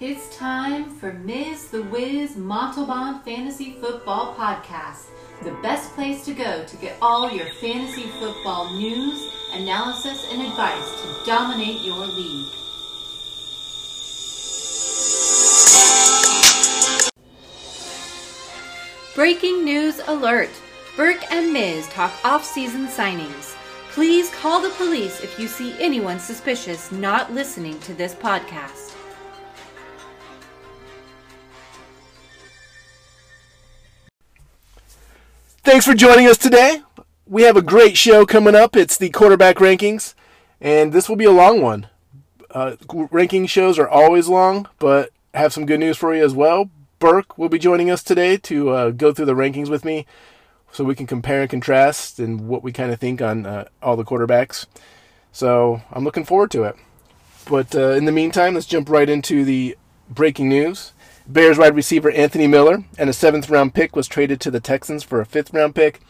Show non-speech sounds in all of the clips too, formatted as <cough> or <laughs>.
It's time for Ms. The Wiz Montalban Fantasy Football Podcast, the best place to go to get all your fantasy football news, analysis, and advice to dominate your league. Breaking news alert! Burke and Miz talk off-season signings. Please call the police if you see anyone suspicious not listening to this podcast. Thanks for joining us today. We have a great show coming up. It's the quarterback rankings, and this will be a long one. Uh, ranking shows are always long, but have some good news for you as well. Burke will be joining us today to uh, go through the rankings with me so we can compare and contrast and what we kind of think on uh, all the quarterbacks. So I'm looking forward to it. But uh, in the meantime, let's jump right into the breaking news. Bears wide receiver Anthony Miller and a seventh round pick was traded to the Texans for a fifth round pick.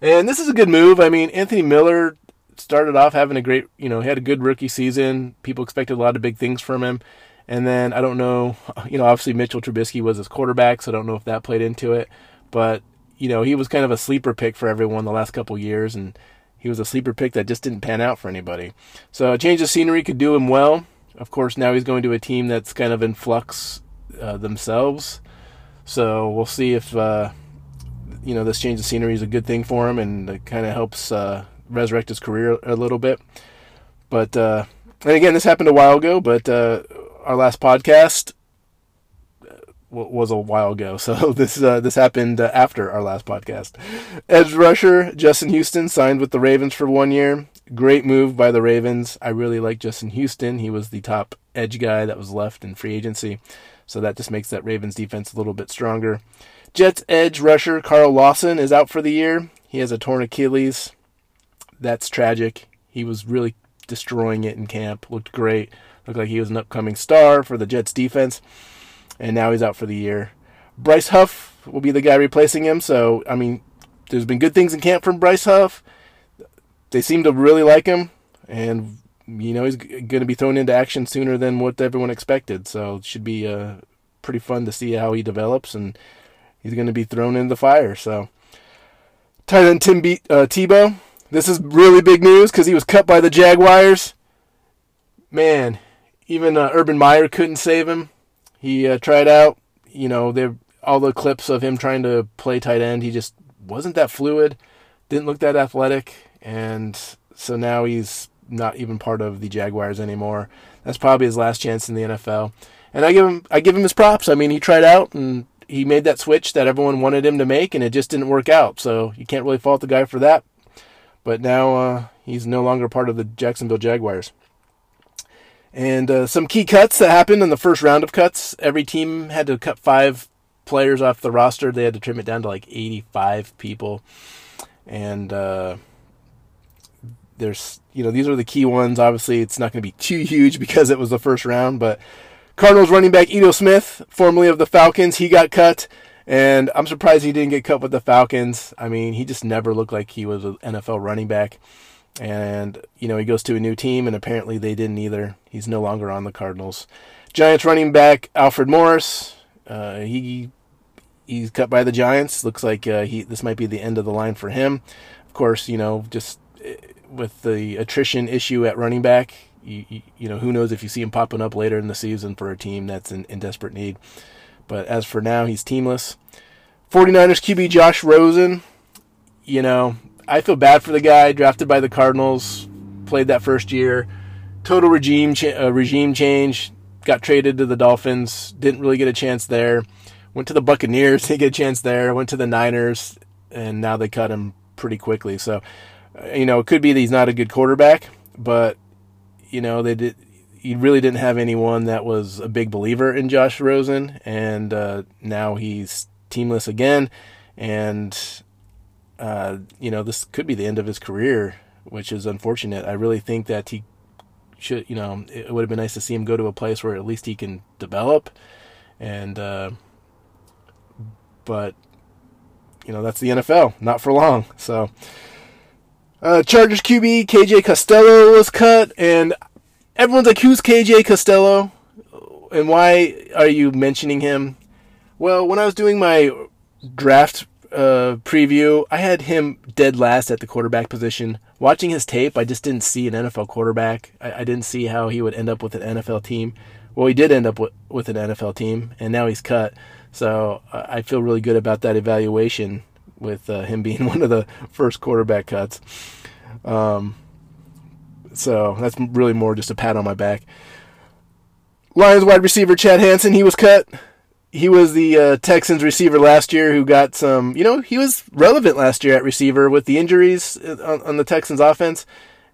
And this is a good move. I mean, Anthony Miller started off having a great, you know, he had a good rookie season. People expected a lot of big things from him. And then I don't know, <laughs> you know, obviously Mitchell Trubisky was his quarterback, so I don't know if that played into it. But, you know, he was kind of a sleeper pick for everyone the last couple years, and he was a sleeper pick that just didn't pan out for anybody. So a change of scenery could do him well. Of course, now he's going to a team that's kind of in flux uh, themselves. So we'll see if uh, you know this change of scenery is a good thing for him, and it kind of helps uh, resurrect his career a little bit. But uh, and again, this happened a while ago, but uh, our last podcast was a while ago, <laughs> so this uh, this happened after our last podcast. Edge rusher Justin Houston signed with the Ravens for one year. Great move by the Ravens. I really like Justin Houston. He was the top edge guy that was left in free agency. So that just makes that Ravens defense a little bit stronger. Jets edge rusher Carl Lawson is out for the year. He has a torn Achilles. That's tragic. He was really destroying it in camp. Looked great. Looked like he was an upcoming star for the Jets defense. And now he's out for the year. Bryce Huff will be the guy replacing him. So, I mean, there's been good things in camp from Bryce Huff. They seem to really like him. And you know he's going to be thrown into action sooner than what everyone expected. So it should be uh, pretty fun to see how he develops, and he's going to be thrown in the fire. So tight end Tim Be- uh, Tebow. This is really big news because he was cut by the Jaguars. Man, even uh, Urban Meyer couldn't save him. He uh, tried out, you know, there all the clips of him trying to play tight end. He just wasn't that fluid, didn't look that athletic, and so now he's not even part of the Jaguars anymore. That's probably his last chance in the NFL. And I give him I give him his props. I mean, he tried out and he made that switch that everyone wanted him to make, and it just didn't work out. So you can't really fault the guy for that. But now uh, he's no longer part of the Jacksonville Jaguars. And uh, some key cuts that happened in the first round of cuts. Every team had to cut five players off the roster. They had to trim it down to like 85 people. And uh, there's you know these are the key ones. Obviously, it's not going to be too huge because it was the first round, but Cardinals running back Ito Smith, formerly of the Falcons, he got cut, and I'm surprised he didn't get cut with the Falcons. I mean, he just never looked like he was an NFL running back. And you know he goes to a new team, and apparently they didn't either. He's no longer on the Cardinals. Giants running back Alfred Morris, uh, he he's cut by the Giants. Looks like uh, he this might be the end of the line for him. Of course, you know just with the attrition issue at running back, you, you, you, know, who knows if you see him popping up later in the season for a team that's in, in desperate need. But as for now, he's teamless. 49ers QB Josh Rosen, you know, I feel bad for the guy drafted by the Cardinals, played that first year, total regime cha- uh, regime change, got traded to the Dolphins, didn't really get a chance there. Went to the Buccaneers, <laughs> didn't get a chance there. Went to the Niners, and now they cut him pretty quickly. So you know, it could be that he's not a good quarterback, but you know, they did. He really didn't have anyone that was a big believer in Josh Rosen, and uh, now he's teamless again, and uh, you know, this could be the end of his career, which is unfortunate. I really think that he should, you know, it would have been nice to see him go to a place where at least he can develop, and uh, but you know, that's the NFL, not for long, <laughs> so. Uh, Chargers QB KJ Costello was cut, and everyone's like, "Who's KJ Costello?" and why are you mentioning him? Well, when I was doing my draft uh, preview, I had him dead last at the quarterback position. Watching his tape, I just didn't see an NFL quarterback. I, I didn't see how he would end up with an NFL team. Well, he did end up with, with an NFL team, and now he's cut. So uh, I feel really good about that evaluation with uh, him being <laughs> one of the first quarterback cuts. Um, so that's really more just a pat on my back. Lions wide receiver Chad Hansen, he was cut. He was the uh, Texans receiver last year who got some, you know, he was relevant last year at receiver with the injuries uh, on, on the Texans offense.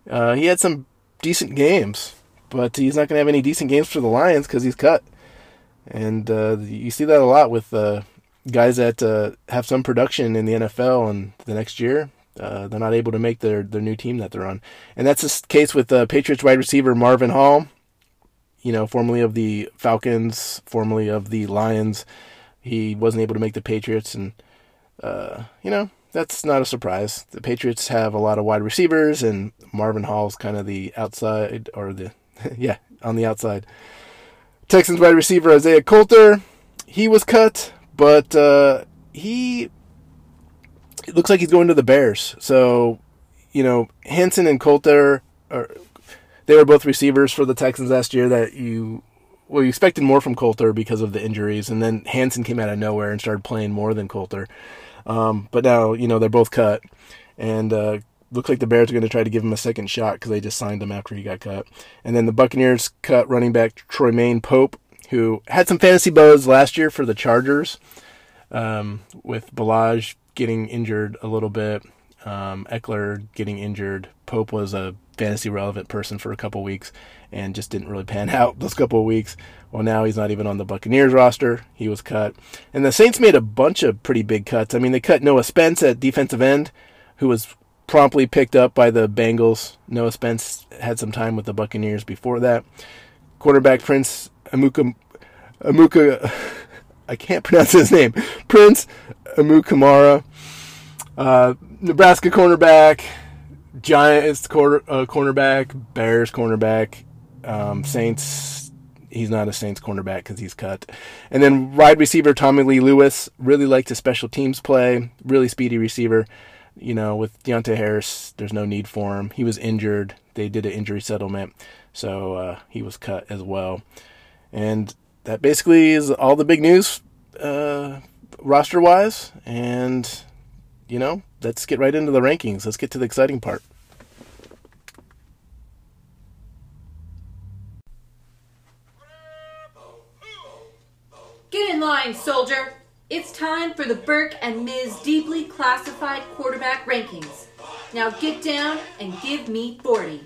Uh, he had some decent games, but he's not going to have any decent games for the Lions because he's cut. And uh, you see that a lot with uh, guys that uh, have some production in the NFL and the next year. they're not able to make their, their new team that they're on. And that's the case with the Patriots wide receiver Marvin Hall you know, formerly of the Falcons, formerly of the Lions. He wasn't able to make the Patriots, and uh, you know that's not a surprise. The Patriots have a lot of wide receivers, and Marvin Hall's kind of the outside or the <laughs> yeah on the outside. Texans wide receiver Isaiah Coulter, he was cut, but uh, he looks like he's going to the Bears. So you know Hansen and Coulter are they were both receivers for the Texans last year that you well you expected more from Coulter because of the injuries, and then Hansen came out of nowhere and started playing more than Coulter. Um, but now you know they're both cut, and uh, looks like the Bears are going to try to give him a second shot because they just signed him after he got cut. And then the Buccaneers cut running back Troymaine Pope, who had some fantasy buzz last year for the Chargers, um, with Ballage getting injured a little bit, um, Ekeler getting injured. Pope was a fantasy relevant person for a couple weeks and just didn't really pan <laughs> out those couple weeks. Well, now he's not even on the Buccaneers roster. He was cut. And the Saints made a bunch of pretty big cuts. I mean, they cut Noah Spence at defensive end, who was promptly picked up by the Bengals. Noah Spence had some time with the Buccaneers before that. Quarterback Prince Amuka Amuka I can't pronounce his name. Prince Amukamara. Uh, Nebraska cornerback Giants quarter, uh, cornerback, Bears cornerback, um, Saints. He's not a Saints cornerback because he's cut. And then wide receiver Tommylee Lewis really liked his special teams play. Really speedy receiver. You know, with Deonte Harris, there's no need for him. He was injured. They did an injury settlement, so uh, he was cut as well. And that basically is all the big news uh, roster wise. And you know, let's get right into the rankings. Let's get to the exciting part. Get in line, soldier. It's time for the Burke and Ms. Deeply Classified Quarterback Rankings. Now get down and give me 40.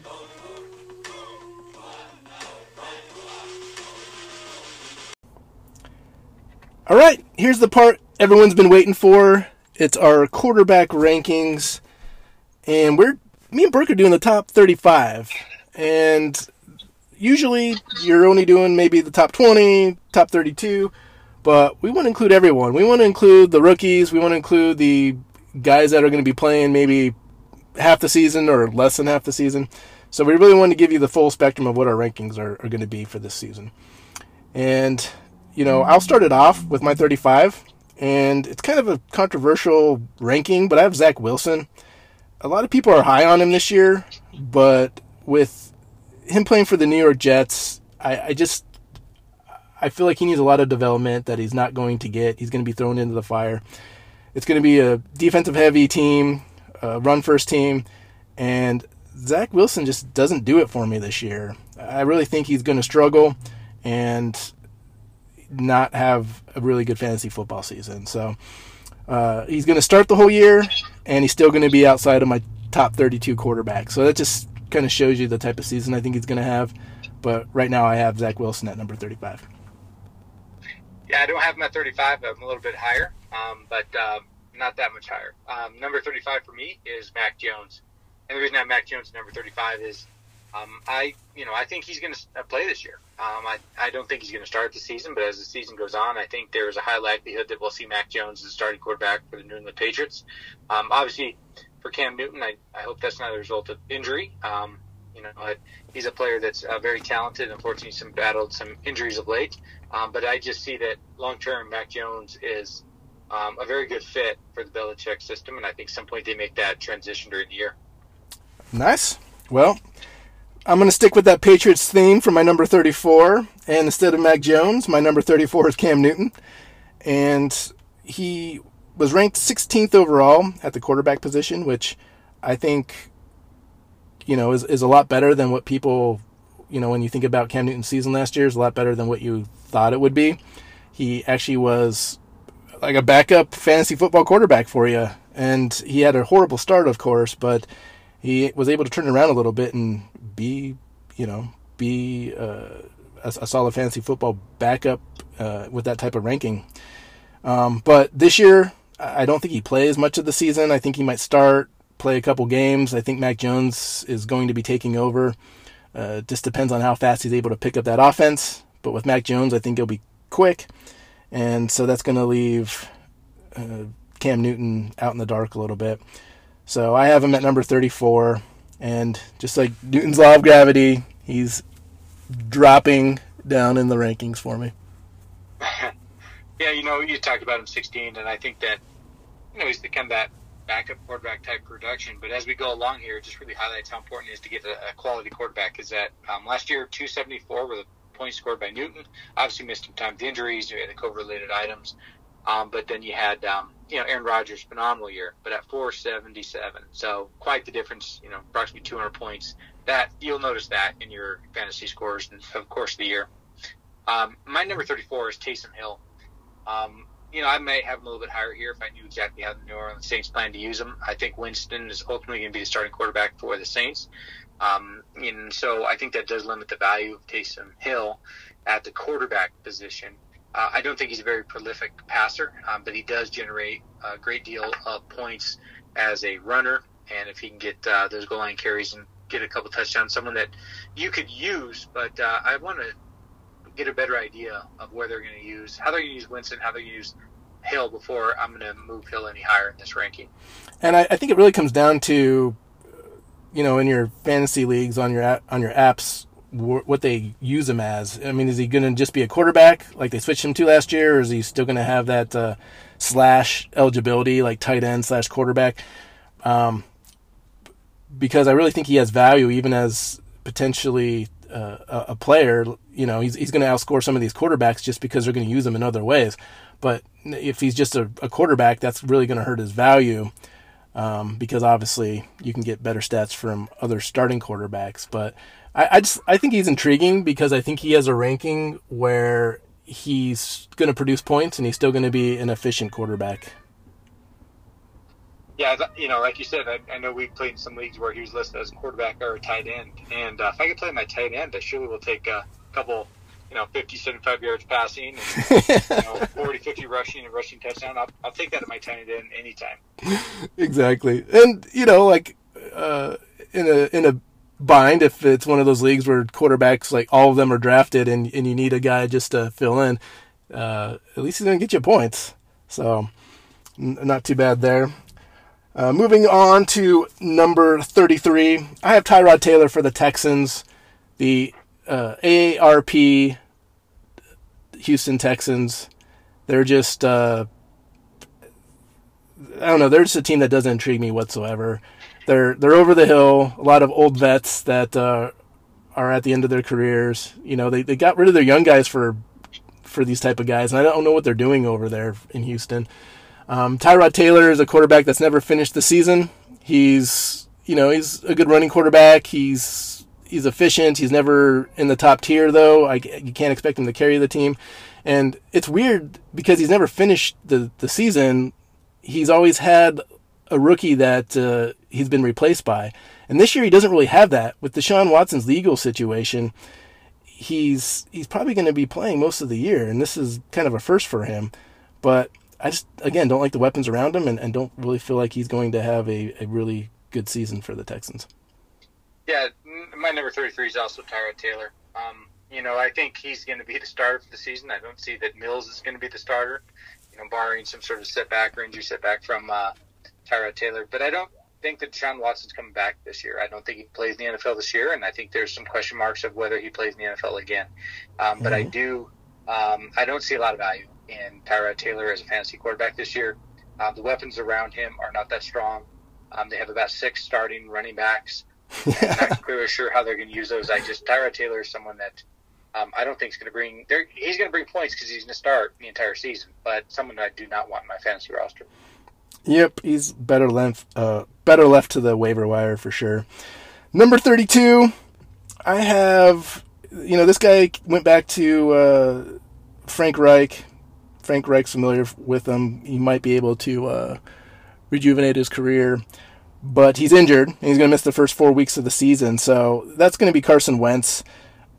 All right, here's the part everyone's been waiting for. It's our quarterback rankings, and we're me and Burke are doing the top 35. And usually you're only doing maybe the top 20, top 32, but we want to include everyone. We want to include the rookies. We want to include the guys that are going to be playing maybe half the season or less than half the season. So we really want to give you the full spectrum of what our rankings are, are going to be for this season. And, you know, I'll start it off with my 35 and it's kind of a controversial ranking, but I have Zach Wilson. A lot of people are high on him this year, but with him playing for the New York Jets, I, I just I feel like he needs a lot of development that he's not going to get. He's going to be thrown into the fire. It's going to be a defensive heavy team, a run first team, and Zach Wilson just doesn't do it for me this year. I really think he's going to struggle, and not have a really good fantasy football season. So uh, he's going to start the whole year, and he's still going to be outside of my top 32 quarterback. So that just kind of shows you the type of season I think he's going to have. But right now, I have Zach Wilson at number 35. Yeah, I don't have him at 35. I'm a little bit higher, um, but uh, not that much higher. Um, number 35 for me is Mac Jones. And the reason I have Mac Jones at number 35 is um, I, you know, I think he's going to uh, play this year. Um, I, I don't think he's going to start the season, but as the season goes on, I think there's a high likelihood that we'll see Mac Jones as the starting quarterback for the New England Patriots. Um, obviously, for Cam Newton, I, I hope that's not a result of injury. Um, You know, he's a player that's uh, very talented. Unfortunately, some battled some injuries of late. Um, but I just see that long term, Mac Jones is um, a very good fit for the Belichick system, and I think some point they make that transition during the year. Nice. Well, I'm going to stick with that Patriots theme for my number 34. And instead of Mac Jones, my number 34 is Cam Newton. And he was ranked 16th overall at the quarterback position, which I think, you know, is, is a lot better than what people, you know, when you think about Cam Newton's season last year, is a lot better than what you thought it would be. He actually was like a backup fantasy football quarterback for you. And he had a horrible start, of course, but he was able to turn around a little bit and be, you know, be uh, a, a, solid fantasy football backup uh, with that type of ranking. Um, but this year, I don't think he plays much of the season. I think he might start, play a couple games. I think Mac Jones is going to be taking over. Uh, just depends on how fast he's able to pick up that offense. But with Mac Jones, I think he'll be quick. And so that's going to leave uh, Cam Newton out in the dark a little bit. So I have him at number 34. And just like Newton's law of gravity, he's dropping down in the rankings for me. <laughs> yeah, you know, you talked about him 16, and I think that, you know, he's become that backup quarterback type production. But as we go along here, it just really highlights how important it is to get a, a quality quarterback. Is that um, last year, 274 were the points scored by Newton. Obviously, missed some time with injuries, the COVID related items. Um, but then you had, um, you know, Aaron Rodgers, phenomenal year, but at 477. So quite the difference, you know, approximately 200 points. That you'll notice that in your fantasy scores, and of course the year. Um, my number 34 is Taysom Hill. Um, you know, I may have him a little bit higher here if I knew exactly how the New Orleans Saints plan to use him. I think Winston is ultimately going to be the starting quarterback for the Saints. Um, and so I think that does limit the value of Taysom Hill at the quarterback position. Uh, I don't think he's a very prolific passer, um, but he does generate a great deal of points as a runner. And if he can get uh, those goal line carries and get a couple touchdowns, someone that you could use, but uh, I want to get a better idea of where they're going to use, how they're going to use Winston, how they're going to use Hill before I'm going to move Hill any higher in this ranking. And I, I think it really comes down to, you know, in your fantasy leagues on your on your apps, what they use him as. I mean, is he going to just be a quarterback like they switched him to last year, or is he still going to have that uh, slash eligibility like tight end slash quarterback? Um, because I really think he has value even as potentially uh, a, player. You know, he's he's going to outscore some of these quarterbacks just because they're going to use him in other ways. But if he's just a, a quarterback, that's really going to hurt his value. Um, because obviously you can get better stats from other starting quarterbacks, but I, I just I think he's intriguing because I think he has a ranking where he's going to produce points and he's still going to be an efficient quarterback. Yeah, you know, like you said, I, I, know we played in some leagues where he was listed as a quarterback or a tight end. And uh, if I could play my tight end, I surely will take a couple, you know, 50, 75 yards passing, and, you know, <laughs> 40, 50 rushing and rushing touchdown. I'll, I'll take that at my tight end anytime. <laughs> Exactly. And, you know, like uh, in a in a bind if it's one of those leagues where quarterbacks like all of them are drafted and and you need a guy just to fill in. Uh, at least he's gonna get you points, so n- not too bad there. Uh, moving on to number 33, I have Tyrod Taylor for the Texans, the uh, AARP Houston Texans. They're just, uh, I don't know, they're just a team that doesn't intrigue me whatsoever they're they're over the hill. A lot of old vets that uh, are at the end of their careers. You know, they, they got rid of their young guys for for these type of guys, and I don't know what they're doing over there in Houston. Um, Tyrod Taylor is a quarterback that's never finished the season. He's you know he's a good running quarterback. He's he's efficient. He's never in the top tier though. I, you can't expect him to carry the team. And it's weird because he's never finished the, the season. He's always had a rookie that uh, he's been replaced by. And this year he doesn't really have that. With Deshaun Watson's legal situation, he's he's probably going to be playing most of the year, and this is kind of a first for him. But I just again don't like the weapons around him, and, and don't really feel like he's going to have a, a really good season for the Texans. Yeah, my number thirty three is also Tyrod Taylor. Um, you know, I think he's going to be the starter for the season. I don't see that Mills is going to be the starter. You know, barring some sort of setback or injury setback from uh, Tyrod Taylor. But I don't think that Deshaun Watson's coming back this year. I don't think he plays in the NFL this year, and I think there's some question marks of whether he plays in the NFL again. Um, but mm-hmm. I do, um, I don't see a lot of value in Tyrod Taylor as a fantasy quarterback this year. Uh, the weapons around him are not that strong. Um, they have about six starting running backs. I'm not <laughs> clearly sure how they're going to use those. I just Tyrod Taylor is someone that um, I don't think is going to bring. He's going to bring points because he's going to start the entire season, but someone that I do not want in my fantasy roster. Yep, he's better left, uh, better left to the waiver wire for sure. Number thirty-two, I have. You know, this guy went back to uh, Frank Reich. Frank Reich's familiar with him. He might be able to uh, rejuvenate his career but he's injured and he's going to miss the first four weeks of the season. So that's going to be Carson Wentz.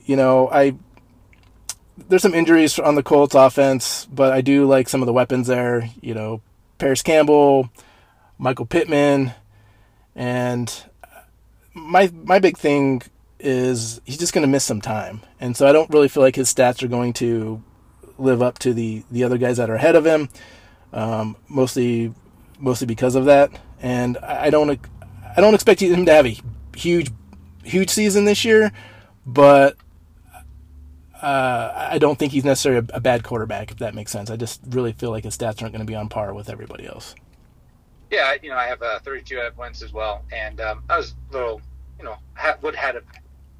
You know, I there's some injuries on the Colts offense, but I do like some of the weapons there. You know, Parris Campbell, Michael Pittman, and my my big thing is he's just going to miss some time, and so I don't really feel like his stats are going to live up to the the other guys that are ahead of him. Um, mostly, mostly because of that and I don't I don't expect him to have a huge huge season this year, but uh, I don't think he's necessarily a, a, bad quarterback if that makes sense. I just really feel like his stats aren't going to be on par with everybody else. Yeah, you know I have a 32 at Wentz as well, and um, I was a little you know ha- would had a,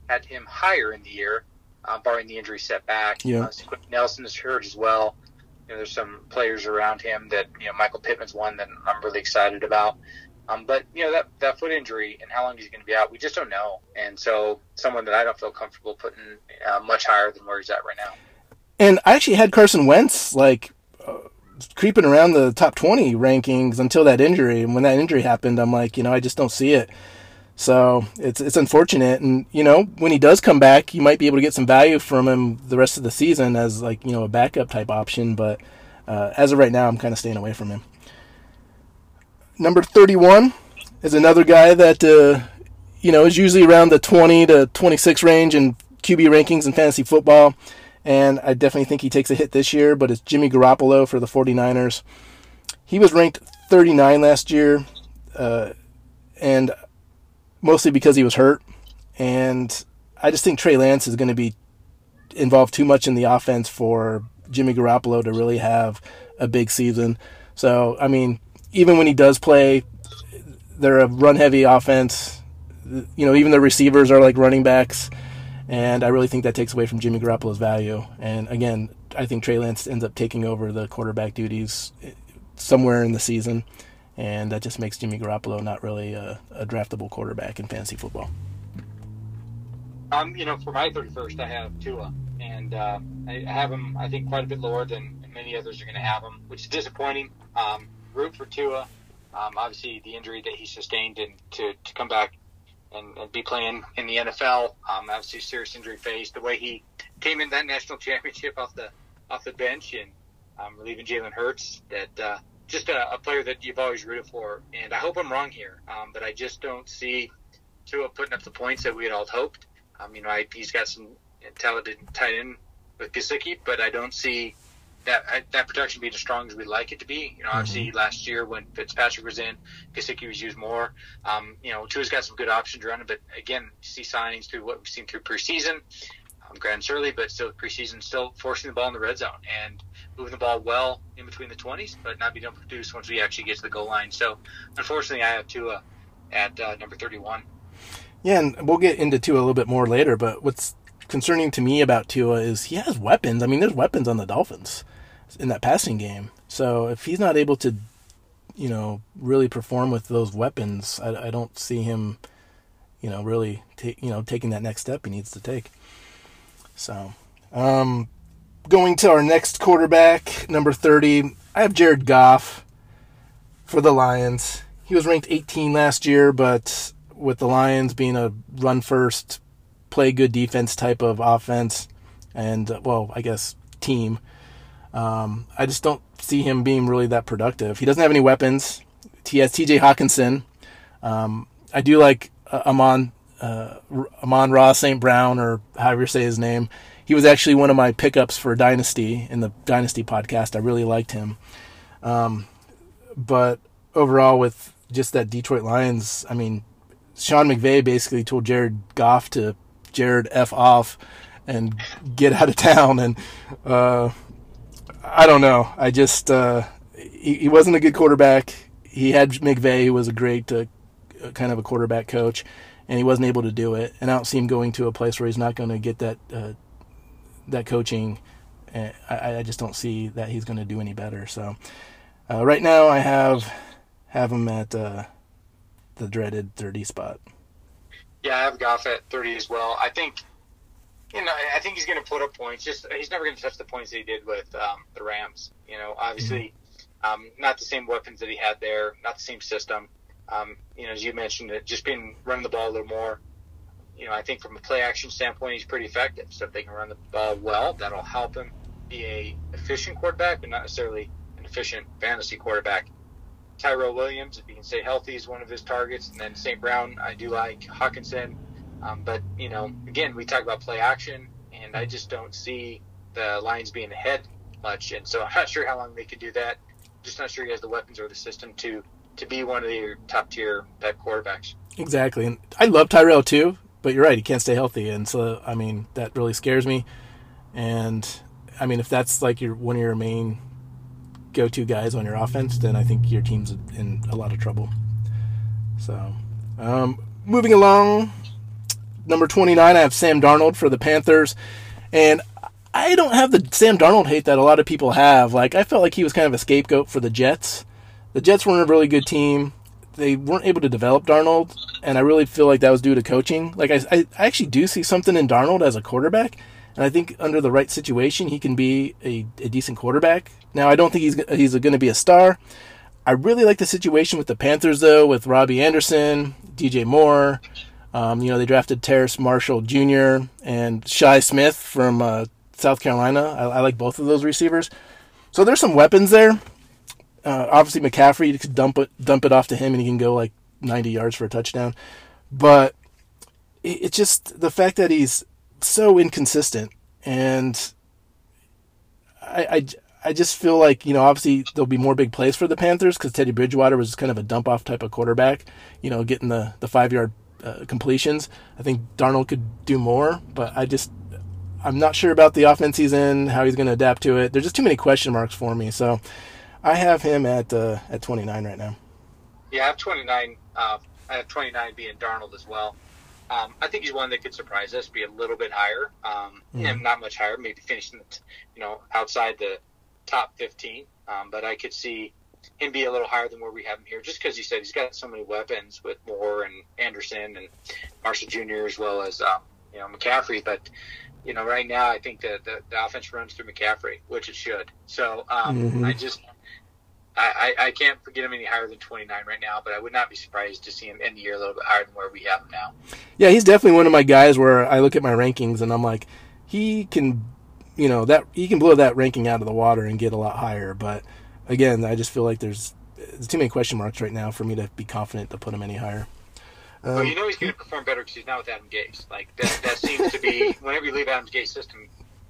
had him higher in the year, uh, barring the injury setback. Yeah, uh, Nelson is hurt as well. You know, there's some players around him that you know Michael Pittman's one that I'm really excited about. Um, but you know that that foot injury and how long he's going to be out, we just don't know. And so someone that I don't feel comfortable putting uh, much higher than where he's at right now. And I actually had Carson Wentz like uh, creeping around the top 20 rankings until that injury. And when that injury happened, I'm like, you know, I just don't see it. So it's it's unfortunate, and you know when he does come back, you might be able to get some value from him the rest of the season as like you know a backup type option. But uh, as of right now, I'm kind of staying away from him. Number 31 is another guy that uh, you know is usually around the 20 to 26 range in QB rankings in fantasy football, and I definitely think he takes a hit this year. But it's Jimmy Garoppolo for the 49ers. He was ranked 39 last year, uh, and mostly because he was hurt. And I just think Trey Lance is going to be involved too much in the offense for Jimmy Garoppolo to really have a big season. So, I mean, even when he does play, they're a run heavy offense. You know, even the receivers are like running backs. And I really think that takes away from Jimmy Garoppolo's value. And again, I think Trey Lance ends up taking over the quarterback duties somewhere in the season and that just makes Jimmy Garoppolo not really a, a draftable quarterback in fantasy football. Um, you know, for my 31st, I have Tua, and uh, I have him, I think, quite a bit lower than many others are going to have him, which is disappointing. Um, root for Tua. Um, obviously, the injury that he sustained and to, to come back and, and be playing in the NFL, um, obviously serious injury phase. The way he came in that national <laughs> championship off the off the bench and um, relieving Jalen Hurts, that uh, just a, a, player that you've always rooted for. And I hope I'm wrong here, um, but I just don't see Tua putting up the points that we had all hoped. Um, you know, I, he's got some talented tight end with Gesicki, but I don't see that that production being as strong as we'd like it to be. You know, obviously mm-hmm. last year when Fitzpatrick was in, Gesicki was used more. Um, you know, Tua's got some good options running, but again, see signings through what we've seen through preseason. Um, Grand Surly, but still preseason, still forcing the ball in the red zone. And moving the ball well in between the 20s, but not being able to produce once we actually get to the goal line. So, unfortunately, I have Tua at uh, number 31. Yeah, and we'll get into Tua a little bit more later, but what's concerning to me about Tua is he has weapons. I mean, there's weapons on the Dolphins in that passing game. So, if he's not able to, you know, really perform with those weapons, I, I don't see him, you know, really, you know, taking that next step he needs to take. So, um, going to our next quarterback, number 30, I have Jared Goff for the Lions. He was ranked 18 last year, but with the Lions being a run first, play good defense type of offense, and, well, I guess team, um, I just don't see him being really that productive. He doesn't have any weapons. He has TJ Hockenson. Um, I do like uh, Amon, uh, Amon Ross St. Brown, or however you say his name he was actually one of my pickups for Dynasty in the Dynasty podcast. I really liked him. Um, but overall, with just that Detroit Lions. I mean, Sean McVay basically told Jared Goff to Jared f off and get out of town, and uh, I don't know. I just uh, he, he wasn't a good quarterback. He had McVay, who was a great uh, kind of a quarterback coach, and he wasn't able to do it. And I don't see him going to a place where he's not going to get that uh, that coaching. I, I just don't see that he's going to do any better. So uh, right now, I have have him at uh, the dreaded thirty spot. Yeah, I have Goff at thirty as well. I think you know, I think he's going to put up points. Just he's never going to touch the points that he did with um, the Rams. You know, obviously, um, not the same weapons that he had there, not the same system. Um, you know, as you mentioned, it just being running the ball a little more. You know, I think from a play action standpoint, he's pretty effective. So if they can run the ball well, that'll help him be a efficient quarterback, but not necessarily an efficient fantasy quarterback. Tyrell Williams, if he can stay healthy, is one of his targets. And then St. Brown, I do like Hockenson. Um, but you know, again, we talk about play action, and I just don't see the Lions being ahead much, and so I'm not sure how long they could do that. Just not sure he has the weapons or the system to to be one of the top tier type quarterbacks. Exactly, and I love Tyrell too, but you're right, he can't stay healthy, and so I mean that really scares me. And I mean, if that's like your one of your main go-to guys on your offense, then I think your team's in a lot of trouble. So, um, moving along, number 29, I have Sam Darnold for the Panthers. And I don't have the Sam Darnold hate that a lot of people have. Like, I felt like he was kind of a scapegoat for the Jets. The Jets weren't a really good team. They weren't able to develop Darnold, and I really feel like that was due to coaching. Like, I, I actually do see something in Darnold as a quarterback, and I think under the right situation, he can be a, a decent quarterback. Now, I don't think he's, he's going to be a star. I really like the situation with the Panthers, though, with Robby Anderson, DJ Moore, um, you know, they drafted Terrace Marshall Jr. and Shi Smith from uh, South Carolina. I, I, like both of those receivers. So there's some weapons there. Uh, obviously, McCaffrey, you could dump it, dump it off to him, and he can go like 90 yards for a touchdown. But it, it's just the fact that he's so inconsistent, and I, I, I just feel like you know, obviously there'll be more big plays for the Panthers because Teddy Bridgewater was kind of a dump off type of quarterback. You know, getting the the five yard uh, completions. I think Darnold could do more, but I just I'm not sure about the offense he's in, how he's going to adapt to it. There's just too many question marks for me. So I have him at uh, at 29 right now. Yeah, I have 29. Uh, I have 29 being Darnold as well. Um, I think he's one that could surprise us, be a little bit higher, um, mm. and not much higher, maybe finishing, you know, outside the top 15. Um, but I could see him be a little higher than where we have him here, just because he said he's got so many weapons with Moore and Anderson and Marshall Jr. as well as um, you know McCaffrey. But you know, right now I think that the, the offense runs through McCaffrey, which it should. So um, mm-hmm. I just I, I, I can't get him any higher than 29 right now, but I would not be surprised to see him end the year a little bit higher than where we have him now. Yeah, he's definitely one of my guys where I look at my rankings and I'm like, he can, you know, that he can blow that ranking out of the water and get a lot higher, but again, I just feel like there's, there's too many question marks right now for me to be confident to put him any higher. Um, well, you know he's going to perform better because he's not with Adam Gase. Like that, that seems to be <laughs> whenever you leave Adam Gase system,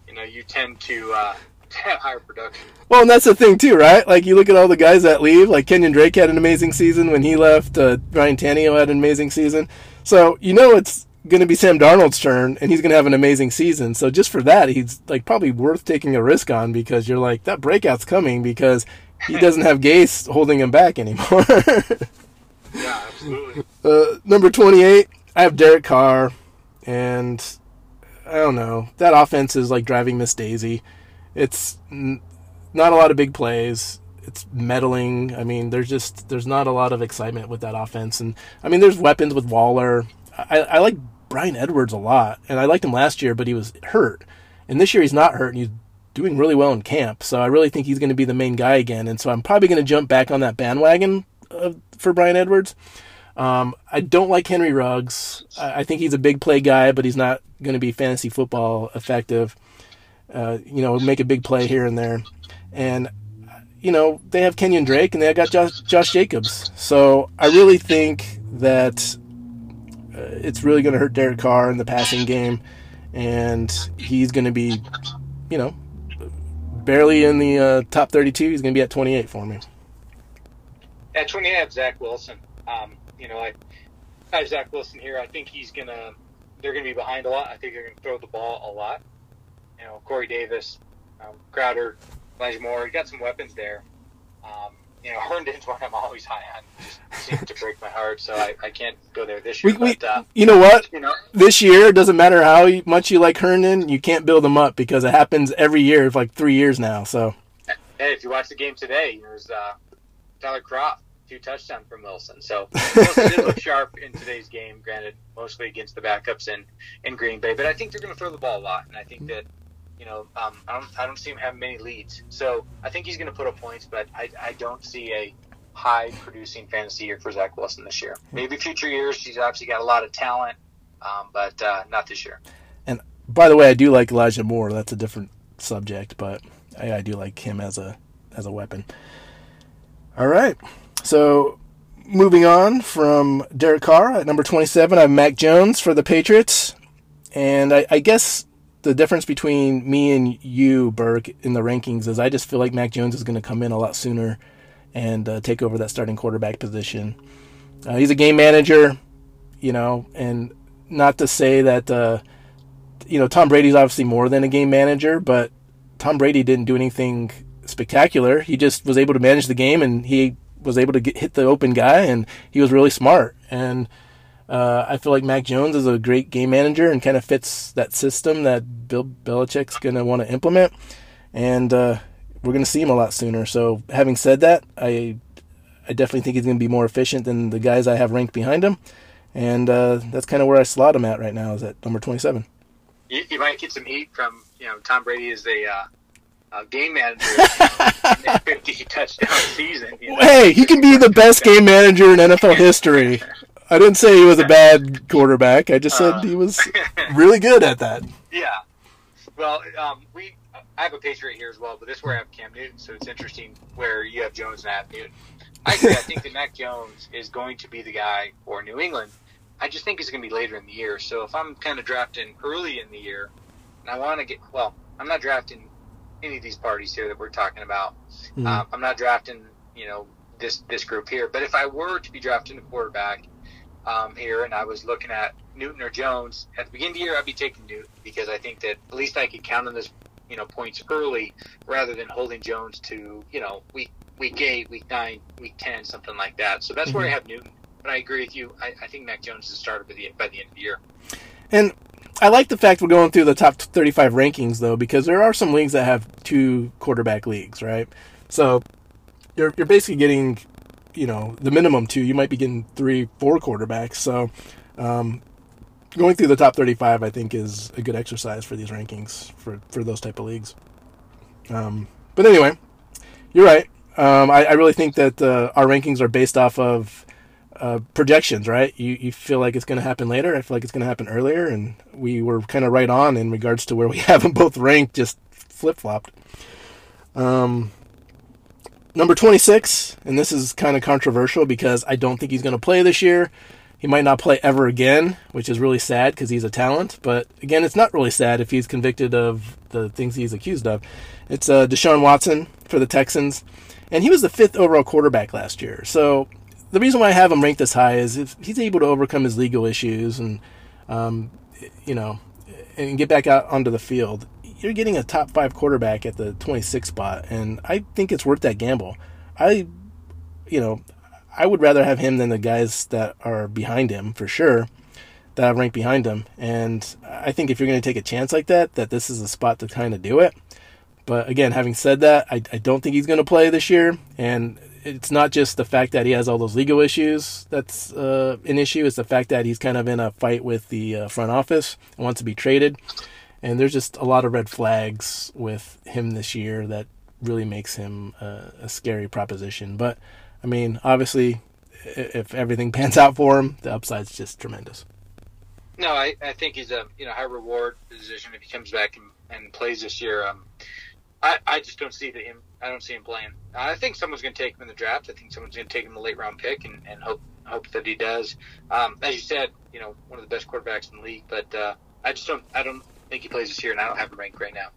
you know, you tend to uh, <laughs> have higher production. Well, and that's the thing too, right? Like you look at all the guys that leave. Like Kenyon Drake had an amazing season when he left. Uh, Ryan Tannehill had an amazing season. So you know it's going to be Sam Darnold's turn, and he's going to have an amazing season. So just for that, he's like probably worth taking a risk on because you're like that breakout's coming because he doesn't have Gase holding him back anymore. <laughs> yeah, absolutely. Uh, number 28, I have Derek Carr, and I don't know. That offense is like driving Miss Daisy. It's n- not a lot of big plays. It's meddling. I mean, there's just there's not a lot of excitement with that offense, and I mean, there's weapons with Waller. I, I like Bryan Edwards a lot, and I liked him last year, but he was hurt, and this year he's not hurt, and he's doing really well in camp. So I really think he's going to be the main guy again. And so I'm probably going to jump back on that bandwagon uh, for Bryan Edwards. Um, I don't like Henry Ruggs. I, I, think he's a big play guy, but he's not going to be fantasy football effective. Uh, you know, make a big play here and there. And, you know, they have Kenyon Drake and they got Josh, Josh Jacobs. So I really think that uh, it's really going to hurt Derek Carr in the passing game. And he's going to be, you know, barely in the uh, top 32. He's going to be at 28 for me. At 20, I have Zach Wilson. Um, you know, I, I have Zach Wilson here. I think he's gonna. They're gonna be behind a lot. I think they're gonna throw the ball a lot. You know, Corey Davis, um, Crowder, Elijah Moore. He got some weapons there. Um, you know, <laughs> Herndon's one I'm always high on. Just seems to break my heart, so I, I can't go there this year. We, we, but, uh, you know what? you know, This year, it doesn't matter how much you like Herndon, you can't build him up because it happens every year for like three years now. So, hey, if you watch the game today, there's uh, Tyler Kroft, two touchdowns from Wilson. So <laughs> Wilson did look sharp in today's game. Granted, mostly against the backups in, in Green Bay, but I think they're going to throw the ball a lot, and I think that you know um, I don't I don't see him having many leads. So I think he's going to put up points, but I I don't see a high producing fantasy year for Zach Wilson this year. Maybe future years. He's obviously got a lot of talent, um, but uh, not this year. and by the way, I do like Elijah Moore. That's a different subject, but I, I do like him as a as a weapon. All right, so moving on from Derek Carr at number twenty-seven, I have Mac Jones for the Patriots, and I, I guess the difference between me and you, Burke, in the rankings is I just feel like Mac Jones is going to come in a lot sooner and uh, take over that starting quarterback position. Uh, he's a game manager, you know, and not to say that, uh, you know, Tom Brady's obviously more than a game manager, but Tom Brady didn't do anything spectacular. He just was able to manage the game and he was able to get, hit the open guy and he was really smart. And uh, I feel like Mac Jones is a great game manager and kind of fits that system that Bill Belichick's going to want to implement. And uh, we're going to see him a lot sooner. So, having said that, I I definitely think he's going to be more efficient than the guys I have ranked behind him. And uh, that's kind of where I slot him at right now, is at number 27. You, you might get some heat from you know Tom Brady is a, uh, a game manager, you know, <laughs> in a fifty touchdown season. You know? Hey, he can be the best game manager in NFL history. <laughs> I didn't say he was a bad quarterback. I just said he was <laughs> really good at that. Yeah. Well, um, we I have a Patriot here as well, but this is where I have Cam Newton, so it's interesting where you have Jones and I have Newton. I agree. I think that Mac <laughs> Jones is going to be the guy for New England. I just think it's going to be later in the year. So if I'm kind of drafting early in the year, and I want to get well, I'm not drafting any of these parties here that we're talking about. Mhm. Um, I'm not drafting, you know, this this group here. But if I were to be drafting a quarterback um, here, and I was looking at Newton or Jones at the beginning of the year, I'd be taking Newton because I think that at least I could count on this, you know, points early rather than holding Jones to, you know, week week eight, week nine, week ten, something like that. So that's where I have Newton. But I agree with you. I, I think Mac Jones is a starter by the by the end of the year. And I like the fact we're going through the top 35 rankings, though, because there are some leagues that have two quarterback leagues, right? So you're, you're basically getting, you know, the minimum two. You might be getting three, four quarterbacks. So um, going through the top 35, I think, is a good exercise for these rankings for, for those type of leagues. Um, but anyway, you're right. Um, I, I really think that uh, our rankings are based off of uh, projections, right? You you feel like it's going to happen later. I feel like it's going to happen earlier, and we were kind of right on in regards to where we <laughs> have them both ranked, just flip flopped. Um, number twenty six, and this is kind of controversial because I don't think he's going to play this year. He might not play ever again, which is really sad because he's a talent. But again, it's not really sad if he's convicted of the things he's accused of. It's uh, Deshaun Watson for the Texans, and he was the fifth overall quarterback last year. So the reason why I have him ranked this high is if he's able to overcome his legal issues and, um, you know, and get back out onto the field, you're getting a top five quarterback at the 26 spot, and I think it's worth that gamble. I, you know, I would rather have him than the guys that are behind him for sure, that ranked behind him. And I think if you're going to take a chance like that, that this is a spot to kind of do it. But again, having said that, I, I don't think he's going to play this year, and it's not just the fact that he has all those legal issues that's uh, an issue. It's the fact that he's kind of in a fight with the uh, front office and wants to be traded. And there's just a lot of red flags with him this year that really makes him uh, a scary proposition. But I mean, obviously, if everything <laughs> pans out for him, the upside's just tremendous. No, I, I think he's a you know high reward position if he comes back and, and plays this year. Um, I, I just don't see the him. I don't see him playing. I think someone's going to take him in the draft. I think someone's going to take him the late round pick and, and hope hope that he does. Um, as you said, you know, one of the best quarterbacks in the league. But uh, I just don't. I don't think he plays this year, and I don't have him ranked right now.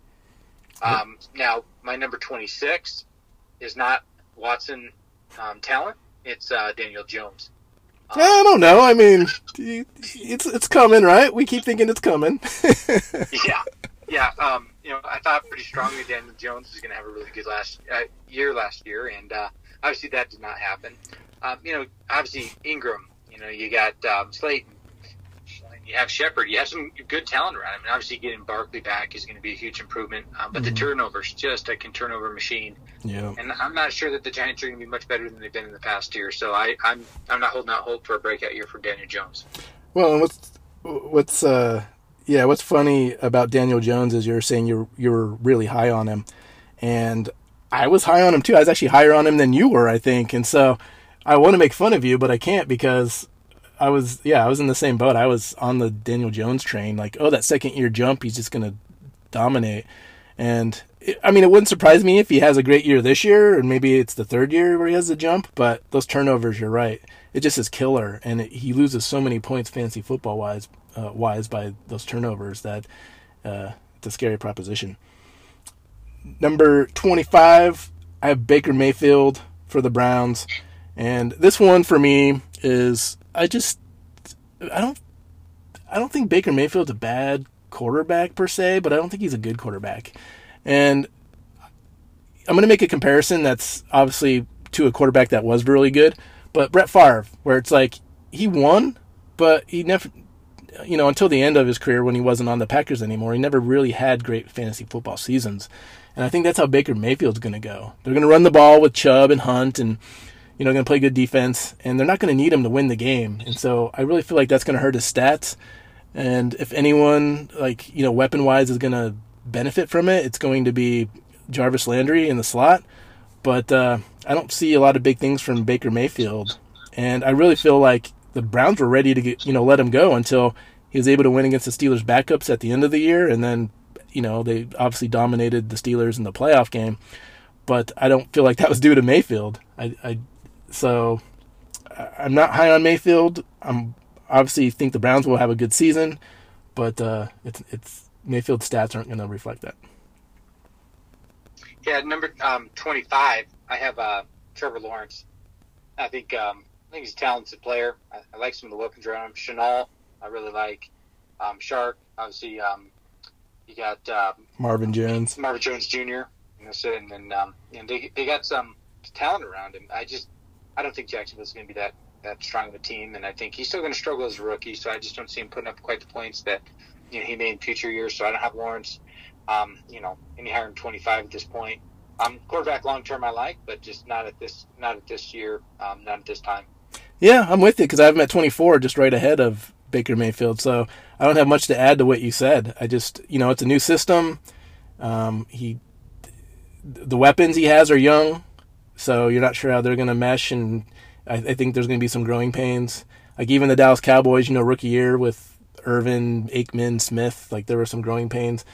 Um, now, my number twenty six is not Watson um, talent. it's uh, Daniel Jones. Um, I don't know. I mean, it's it's coming, right? We keep thinking it's coming. <laughs> yeah, yeah. Um, you know, I thought pretty strongly Daniel Jones was going to have a really good last uh, year last year, and uh, obviously that did not happen. Um, you know, obviously Ingram. You know, you got um, Slayton. You have Shepard. You have some good talent around. him. mean, obviously getting Barkley back is going to be a huge improvement. Um, but mm-hmm. the turnovers, just a can turnover machine. Yeah. And I'm not sure that the Giants are going to be much better than they've been in the past year. So I, I'm I'm not holding out hope for a breakout year for Daniel Jones. Well, what's what's uh yeah, what's funny about Daniel Jones is you're saying you're you're really high on him, and I was high on him too. I was actually higher on him than you were, I think, and so I want to make fun of you, but I can't because I was yeah, I was in the same boat. I was on the Daniel Jones train, like, oh, that second year jump, he's just gonna dominate. And it, I mean, it wouldn't surprise me if he has a great year this year, and maybe it's the third year where he has a jump. But those turnovers, you're right, it just is killer, and it, he loses so many points fantasy football wise, uh, wise by those turnovers that uh, it's a scary proposition. Number twenty-five, I have Baker Mayfield for the Browns, and this one for me is I just I don't I don't think Baker Mayfield's a bad quarterback per se, but I don't think he's a good quarterback. And I'm going to make a comparison that's obviously to a quarterback that was really good, but Brett Favre, where it's like he won, but he never, you know, until the end of his career when he wasn't on the Packers anymore, he never really had great fantasy football seasons. And I think that's how Baker Mayfield's going to go. They're going to run the ball with Chubb and Hunt and you know, going to play good defense, and they're not going to need him to win the game. And so I really feel like that's going to hurt his stats. And if anyone, like, you know, weapon wise is going to benefit from it, it's going to be Jarvis Landry in the slot. But uh, I don't see a lot of big things from Baker Mayfield. And I really feel like the Browns were ready to get, you know, let him go until he was able to win against the Steelers backups at the end of the year. And then, you know, they obviously dominated the Steelers in the playoff game. But I don't feel like that was due to Mayfield. I, I so I'm not high on Mayfield. I'm obviously think the Browns will have a good season, but uh, it's it's Mayfield's stats aren't going to reflect that. Yeah, number um, 25, I have uh, Trevor Lawrence. I think um, I think he's a talented player. I, I, like some of the weapons around him. Shenault, I really like. Um, Chark, obviously, um, you got um, Marvin Jones, Marvin Jones Jr. You know, and then um, know, they they got some talent around him. I just I don't think Jacksonville's going to be that that strong of a team, and I think he's still going to struggle as a rookie. So I just don't see him putting up quite the points that you know he made in future years. So I don't have Lawrence, um, you know, any higher than 25 at this point. Um, quarterback long term I like, but just not at this not at this year, um, not at this time. Yeah, I'm with you because I have him at 24, just right ahead of Baker Mayfield. So I don't have much to add to what you said. I just you know it's a new system. Um, he the weapons he has are young. So you're not sure how they're going to mesh, and I, I think there's going to be some growing pains. Like even the Dallas Cowboys, you know, rookie year with Irvin, Aikman, Smith, like there were some growing pains.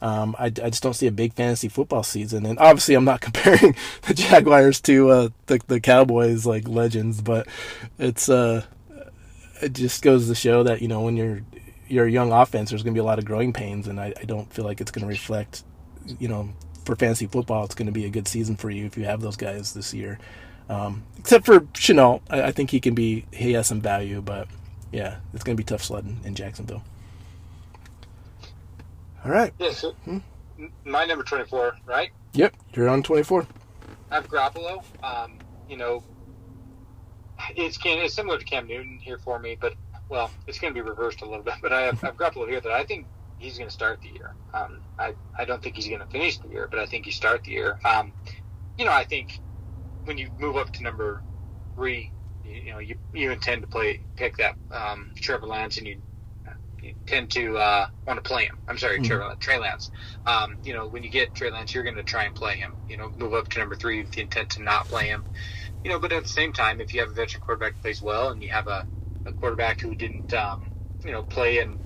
Um, I, I just don't see a big fantasy football season, and obviously I'm not <laughs> comparing the Jaguars to uh, the the Cowboys like legends, but it's uh, it just goes to show that you know when you're you're a young offense, there's going to be a lot of growing pains, and I, I don't feel like it's going to reflect, you know, for fantasy football, it's going to be a good season for you if you have those guys this year. Um, except for Shenault, I, I, think he can be he has some value, but yeah, it's going to be tough sledding in Jacksonville. All right. Yeah, so hmm? my number twenty four, right? Yep, you're on twenty four. I have Garoppolo. Um, you know, it's it's similar to Cam Newton here for me, but well, it's going to be reversed a little bit. But I have, I have Garoppolo here that I think he's going to start the year. Um, I, I don't think he's going to finish the year, but I think he start the year. Um, you know, I think when you move up to number three, you, you know, you, you intend to play pick that um, Trevor Lance, and you, you tend to uh, want to play him. I'm sorry, mm-hmm. Trevor, Trey Lance. Um, you know, when you get Trey Lance, you're going to try and play him. You know, move up to number three with the intent to not play him. You know, but at the same time, if you have a veteran quarterback who plays well, and you have a, a quarterback who didn't, um, you know, play and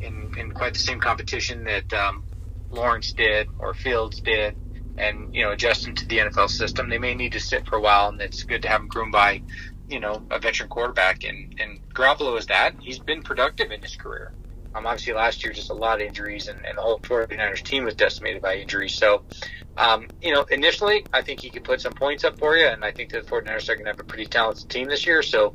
in, in quite the same competition that um, Lawrence did or Fields did, and you know adjusting to the NFL system. They may need to sit for a while, and it's good to have them groomed by you know a veteran quarterback. And and Garoppolo is that. He's been productive in his career. Um, obviously, last year just a lot of injuries, and, and the whole 49ers team was decimated by injuries. So, um, you know, initially, I think he could put some points up for you, and I think the 49ers are going to have a pretty talented team this year. So,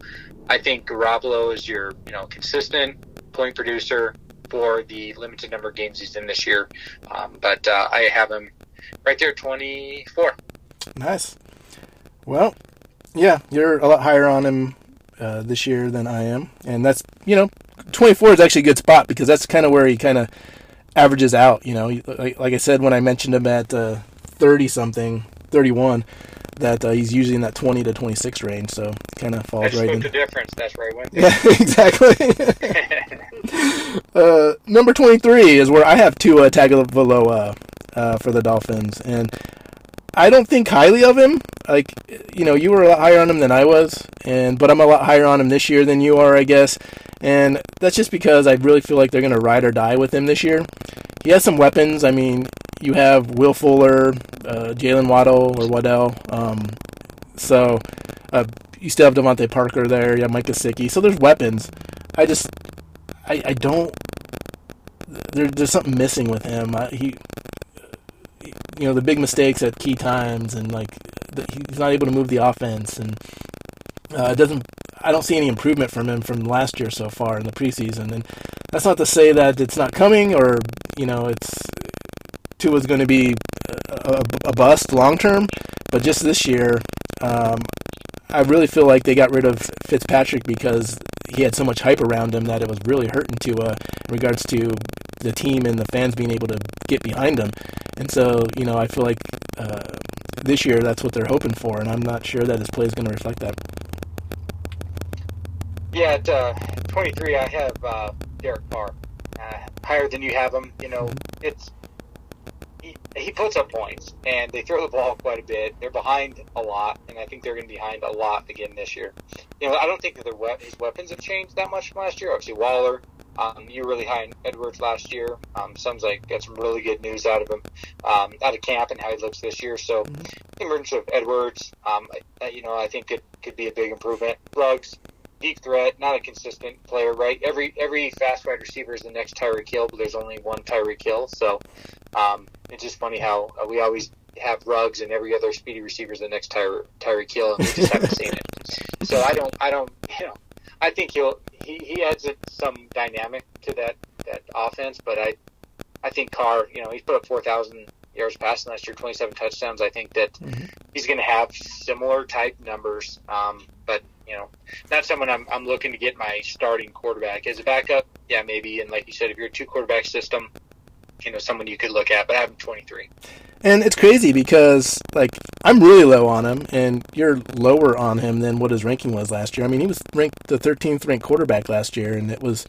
I think Garoppolo is your, you know, consistent point producer for the limited number of games he's in this year. Um, but uh, I have him right there, 24. Nice. Well, yeah, you're a lot higher on him uh, this year than I am, and that's you know, 24 is actually a good spot because that's kind of where he kind of averages out. You know, like, like, I said when I mentioned him at 30 uh, something, 31, that uh, he's usually in that 20 to 26 range, so kind of falls right in. the difference. That's where right. Yeah, <laughs> exactly. <laughs> uh, number 23 is where I have Tua Tagovailoa uh, for the Dolphins, and I don't think highly of him. Like, you know, you were a lot higher on him than I was, and but I'm a lot higher on him this year than you are, I guess. And that's just because I really feel like they're going to ride or die with him this year. He has some weapons. I mean, you have Will Fuller, uh, Jaylen Waddle or Waddell. Um, so uh, you still have DeVante Parker there. You have Mike Gesicki. So there's weapons. I just, I, I don't. There, there's something missing with him. He you know the big mistakes at key times, and like the, he's not able to move the offense, and uh, doesn't. I don't see any improvement from him from last year so far in the preseason, and that's not to say that it's not coming or you know it's Tua's going to be a, a, bust long term, but just this year, um, I really feel like they got rid of Fitzpatrick because he had so much hype around him that it was really hurting Tua in regards to the team and the fans being able to get behind him. And so, you know, I feel like uh, this year that's what they're hoping for, and I'm not sure that his play is going to reflect that. Yeah, at uh, 23, I have uh, Derek Carr uh, higher than you have him. You know, mm-hmm. it's he, puts up points, and they throw the ball quite a bit. They're behind a lot, and I think they're going to be behind a lot again this year. You know, I don't think that their his weapons have changed that much from last year. Obviously, Waller, um, you were really high on Edwards last year. Um, sounds like got some really good news out of him, um, out of camp and how he looks this year. So, mm-hmm. the emergence of Edwards, um, you know, I think it could be a big improvement. Ruggs, deep threat, not a consistent player, right? Every every fast wide receiver is the next Tyreek Hill, but there's only one Tyreek Hill. So, um, it's just funny how uh, we always have Ruggs and every other speedy receiver is the next Tyre, Tyreek Hill, and we just haven't <laughs> seen it. So I don't, I don't, you know, I think he'll he, he adds some dynamic to that that offense, but I I think Carr, you know, he's put up four thousand yards passing last year, twenty seven touchdowns. I think that mm-hmm. he's going to have similar type numbers, um, but you know, not someone I'm I'm looking to get my starting quarterback as a backup. Yeah, maybe, and like you said, if you're a two quarterback system, you know, someone you could look at, but I have him twenty three. And it's crazy because like I'm really low on him, and you're lower on him than what his ranking was last year. I mean, he was ranked the 13th ranked quarterback last year, and it was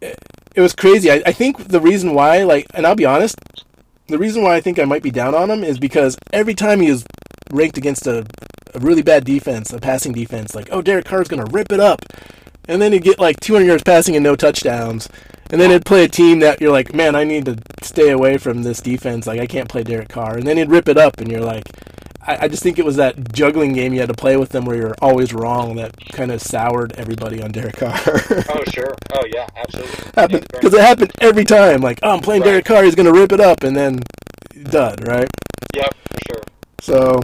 it was crazy. I, I think the reason why, like, and I'll be honest, the reason why I think I might be down on him is because every time he is ranked against a, a really bad defense, a passing defense, like, oh, Derek Carr's gonna rip it up, and then he'd get like 200 yards passing and no touchdowns and then he'd play a team that you're like, man, I need to stay away from this defense. Like, I can't play Derek Carr. And then he'd rip it up, and you're like, I, I just think it was that juggling game you had to play with them where you're always wrong that kind of soured everybody on Derek Carr. <laughs> oh, sure. Oh, yeah, absolutely. <laughs> Because it happened every time. Like, oh, I'm playing right. Derek Carr, he's going to rip it up, and then dud, right? Yep, for sure. So,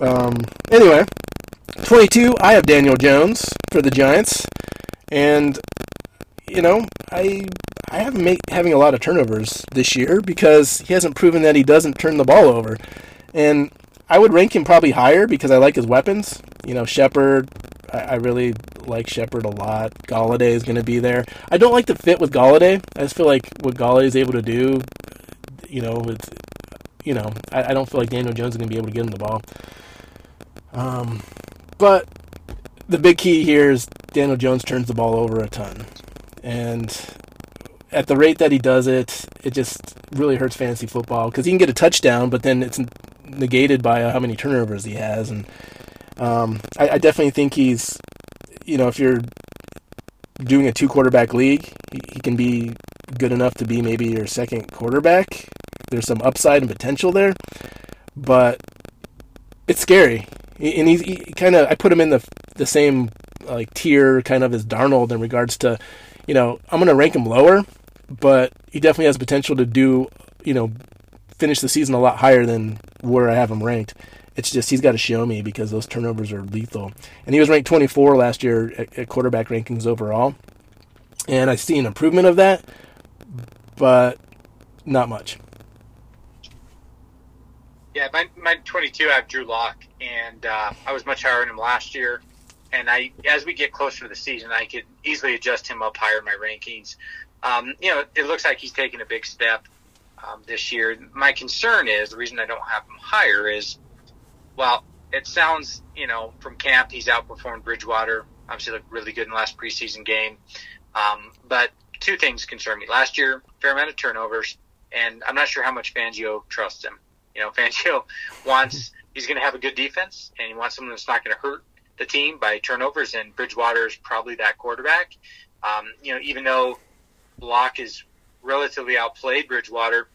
um, anyway, 22, I have Daniel Jones for the Giants. And you know, I I haven't made having a lot of turnovers this year because he hasn't proven that he doesn't turn the ball over, and I would rank him probably higher because I like his weapons. You know, Shepard, I, I really like Shepard a lot. Golladay is going to be there. I don't like the fit with Golladay. I just feel like what Golladay is able to do, you know, you know, I, I don't feel like Daniel Jones is going to be able to get him the ball. Um, but the big key here is Daniel Jones turns the ball over a ton and at the rate that he does it, it just really hurts fantasy football because he can get a touchdown, but then it's negated by how many turnovers he has. And um, I, I, definitely think he's, you know, if you're doing a two quarterback league, he, he, can be good enough to be maybe your second quarterback. There's some upside and potential there, but it's scary. And he's he kind of I put him in the the same like tier kind of as Darnold in regards to you know, I'm going to rank him lower, but he definitely has potential to do, you know, finish the season a lot higher than where I have him ranked. It's just he's got to show me because those turnovers are lethal. And he was ranked 24 last year at, at quarterback rankings overall. And I see an improvement of that, but not much. Yeah, my, my 22, I have Drew Lock, and uh, I was much higher on him last year. And I, as we get closer to the season, I could easily adjust him up higher in my rankings. Um, you know, it looks like he's taking a big step um, this year. My concern is the reason I don't have him higher is, well, it sounds, you know, from camp he's outperformed Bridgewater. Obviously, looked really good in the last preseason game. Um, but two things concern me. Last year, fair amount of turnovers, and I'm not sure how much Fangio trusts him. You know, <laughs> Fangio wants he's going to have a good defense, and he wants someone that's not going to hurt the team by turnovers. And Bridgewater is probably that quarterback. Um, you know, even though Lock is relatively outplayed Bridgewater,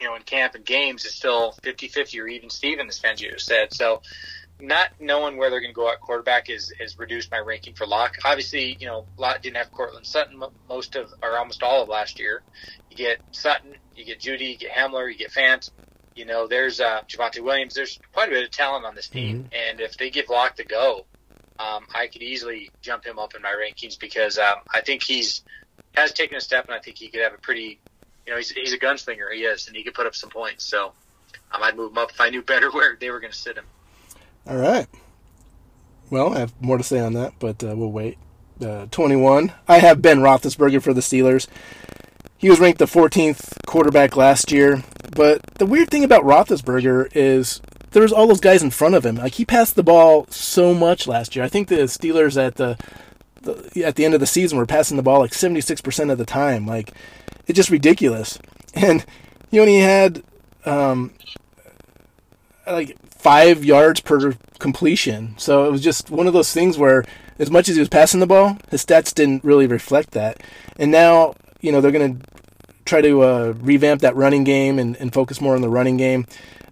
you know, in camp and games, is still 50-50 or even Steven, as Fangio said. So not knowing where they're going to go at quarterback is has reduced my ranking for Lock. Obviously, you know, Lock didn't have Courtland Sutton most of or almost all of last year. You get Sutton, you get Jeudy, you get Hamler, you get Fant. You know, there's uh, Javonte Williams. There's quite a bit of talent on this team, mm-hmm. and if they give Lock the go, um, I could easily jump him up in my rankings because um, I think he's has taken a step, and I think he could have a pretty, you know, he's he's a gunslinger. He is, and he could put up some points. So um, I'd move him up if I knew <laughs> better where they were going to sit him. All right. Well, I have more to say on that, but uh, we'll wait. Uh, 21. I have Ben Roethlisberger for the Steelers. He was ranked the 14th quarterback last year, but the weird thing about Roethlisberger is there's all those guys in front of him. Like he passed the ball so much last year. I think the Steelers at the, the at the end of the season were passing the ball like 76% of the time. Like it's just ridiculous. <laughs> And he only had um, like five yards per completion. So it was just one of those things where, as much as he was passing the ball, his stats didn't really reflect that. And now, you know, they're going to try to uh, revamp that running game and, and, focus more on the running game.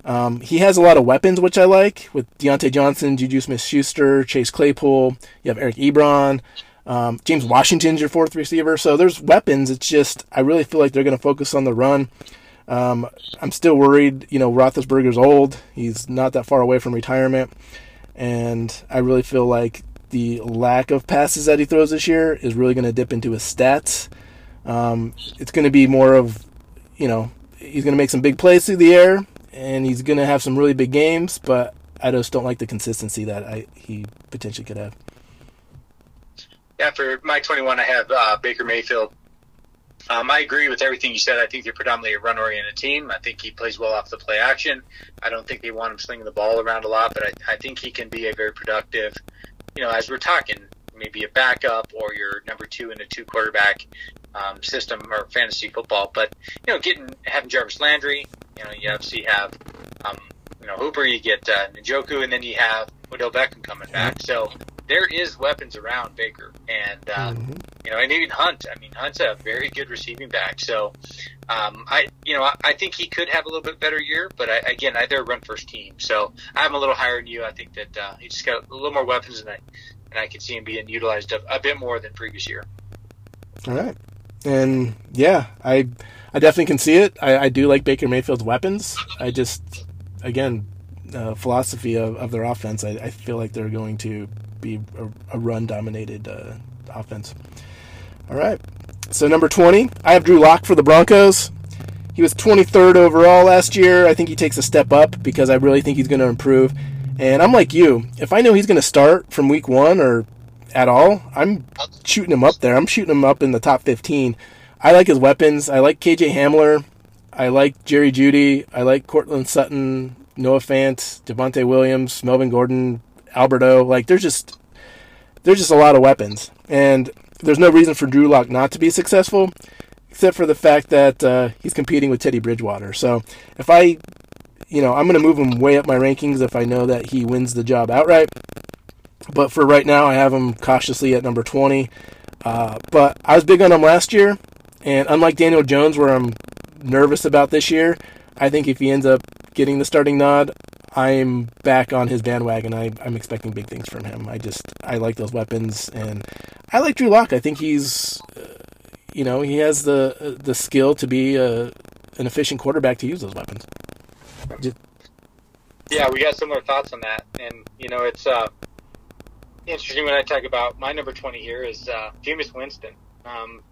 Um, he has a lot of weapons, which I like, with Diontae Johnson, Juju Smith Schuster, Chase Claypool. You have Eric Ebron. Um, James Washington's your fourth receiver. So there's weapons. It's just, I really feel like they're going to focus on the run. Um, I'm still worried. You know, Roethlisberger's old. He's not that far away from retirement, and I really feel like the lack of passes that he throws this year is really going to dip into his stats. Um, it's going to be more of, you know, he's going to make some big plays through the air, and he's going to have some really big games, but I just don't like the consistency that I, he potentially could have. Yeah, for my 21, I have uh, Baker Mayfield um, I agree with everything you said. I think they're predominantly a run-oriented team. I think he plays well off the play action. I don't think they want him slinging the ball around a lot, but I, I think he can be a very productive. You know, as we're talking, maybe a backup or your number two in a two quarterback um, system or fantasy football. But you know, getting having Jarvis Landry, you know, you obviously have um, you know Hooper, you get uh, Njoku, and then you have Odell Beckham coming back. So there is weapons around Baker, and uh, mm-hmm. you know, and even Hunt. I mean, Hunt's a very good receiving back. So, um, I you know, I, I, think he could have a little bit better year, but I, again, I, they're a run first team, so I'm a little higher than you. I think that uh, he's just got a little more weapons, and I and I could see him being utilized a, a bit more than previous year. All right, and yeah, I I definitely can see it. I, I do like Baker Mayfield's weapons. I just again. Uh, philosophy of, of their offense, I, I feel like they're going to be a, a run dominated uh, offense. All right. So number 20, I have Drew Lock for the Broncos. He was 23rd overall last year. I think he takes a step up because I really think he's going to improve. And I'm like you. If I know he's going to start from week one or at all, I'm shooting him up there. I'm shooting him up in the top 15. I like his weapons. I like KJ Hamler. I like Jerry Jeudy. I like Courtland Sutton, Noah Fant, Javonte Williams, Melvin Gordon, Alberto. Like there's just there's just a lot of weapons, and there's no reason for Drew Lock not to be successful, except for the fact that uh, he's competing with Teddy Bridgewater. So if I, you know, I'm going to move him way up my rankings if I know that he wins the job outright. But for right now, I have him cautiously at number 20. Uh, but I was big on him last year, and unlike Daniel Jones, where I'm nervous about this year, I think if he ends up getting the starting nod, I'm back on his bandwagon. I, I'm expecting big things from him. I just I like those weapons, and I like Drew Lock. I think he's, uh, you know, he has the the skill to be a, an efficient quarterback to use those weapons. Just, yeah, we got similar thoughts on that, and you know, it's uh, interesting when I talk about my number twenty here is uh, Jameis Winston. Um,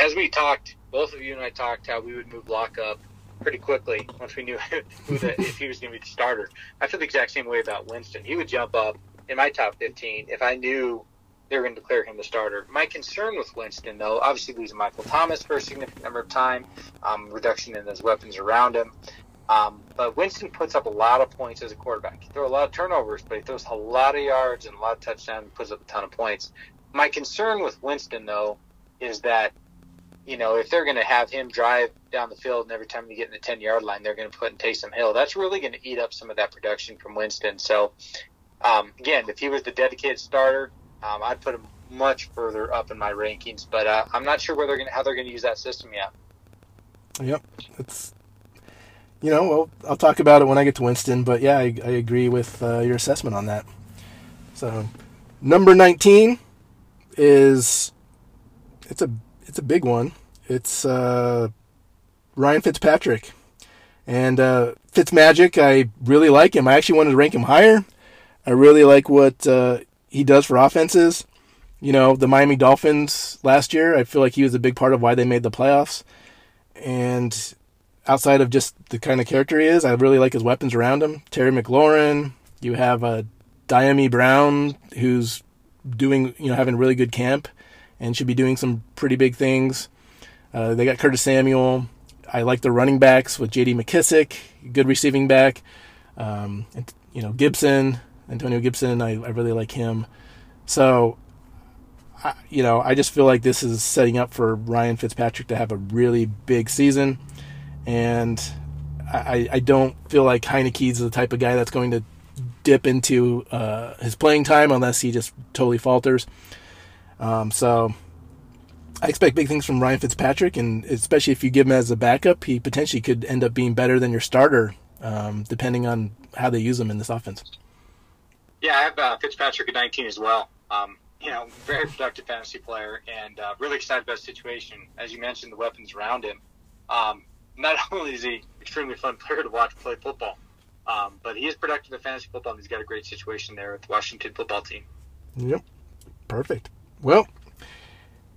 as we talked, both of you and I talked how we would move Lock up pretty quickly once we knew <laughs> who the, if he was going to be the starter. I feel the exact same way about Winston. He would jump up in my top 15 if I knew they were going to declare him the starter. My concern with Winston, though, obviously losing Michael Thomas for a significant number of time, um, reduction in his weapons around him. Um, but Winston puts up a lot of points as a quarterback. He throws a lot of turnovers, but he throws a lot of yards and a lot of touchdowns and puts up a ton of points. My concern with Winston, though, is that you know, if they're going to have him drive down the field and every time you get in the 10 yard line, they're going to put in Taysom Hill, that's really going to eat up some of that production from Winston. So, um, again, if he was the dedicated starter, um, I'd put him much further up in my rankings, but uh, I'm not sure where they're gonna, how they're going to use that system yet. Yep. It's, you know, well, I'll talk about it when I get to Winston, but yeah, I, I agree with uh, your assessment on that. So, number 19 is, it's a it's a big one. It's uh, Ryan Fitzpatrick. And uh, Fitzmagic, I really like him. I actually wanted to rank him higher. I really like what uh, he does for offenses. You know, the Miami Dolphins last year, I feel like he was a big part of why they made the playoffs. And outside of just the kind of character he is, I really like his weapons around him. Terry McLaurin, you have a uh, Dyami Brown, who's doing, you know, having a really good camp and should be doing some pretty big things. Uh, they got Curtis Samuel. I like the running backs with J.D. McKissic, good receiving back. Um, and, you know Gibson, Antonio Gibson. I, I really like him. So, I, you know, I just feel like this is setting up for Ryan Fitzpatrick to have a really big season, and I, I don't feel like Heinicke's the type of guy that's going to dip into uh, his playing time unless he just totally falters. Um, so I expect big things from Ryan Fitzpatrick, and especially if you give him as a backup, he potentially could end up being better than your starter, um, depending on how they use him in this offense. Yeah, I have uh, Fitzpatrick at 19 as well. Um, you know, very productive fantasy player, and uh, really excited about the situation. As you mentioned, the weapons around him. Um, not <laughs> only is he extremely fun player to watch play football, um, but he is productive at fantasy football, and he's got a great situation there with the Washington football team. Yep, perfect. Well,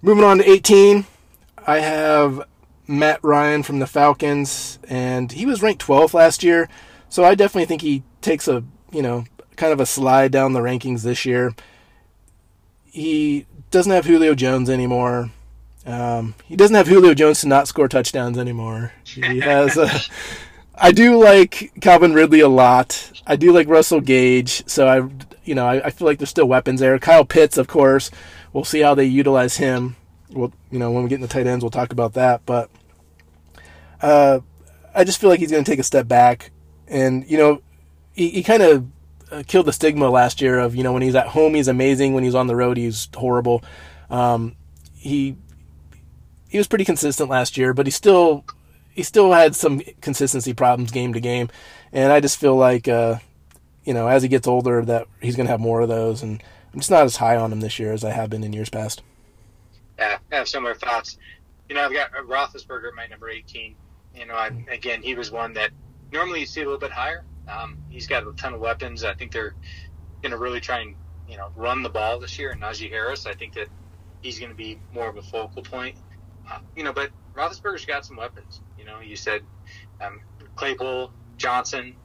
moving on to 18, I have Matt Ryan from the Falcons, and he was ranked 12th last year, so I definitely think he takes a, you know, kind of a slide down the rankings this year. He doesn't have Julio Jones anymore. Um, he doesn't have Julio Jones to not score touchdowns anymore. He has a. I do like Calvin Ridley a lot. I do like Russell Gage, so I, you know, I, I feel like there's still weapons there. Kyle Pitts, of course, we'll see how they utilize him. Well, you know, when we get into tight ends, we'll talk about that. But uh, I just feel like he's going to take a step back, and you know, he, he kind of uh, killed the stigma last year of you know when he's at home he's amazing, when he's on the road he's horrible. Um, he he was pretty consistent last year, but he still he still had some consistency problems game to game, and I just feel like uh, you know as he gets older that he's going to have more of those and I'm just not as high on him this year as I have been in years past. Yeah, I have similar thoughts. You know, I've got Roethlisberger at my number 18. You know, I, again, he was one that normally you see a little bit higher. Um, he's got a ton of weapons. I think they're going to really try and you know run the ball this year. And Najee Harris, I think that he's going to be more of a focal point. You know, but Roethlisberger's got some weapons. You know, you said um, Claypool, Johnson,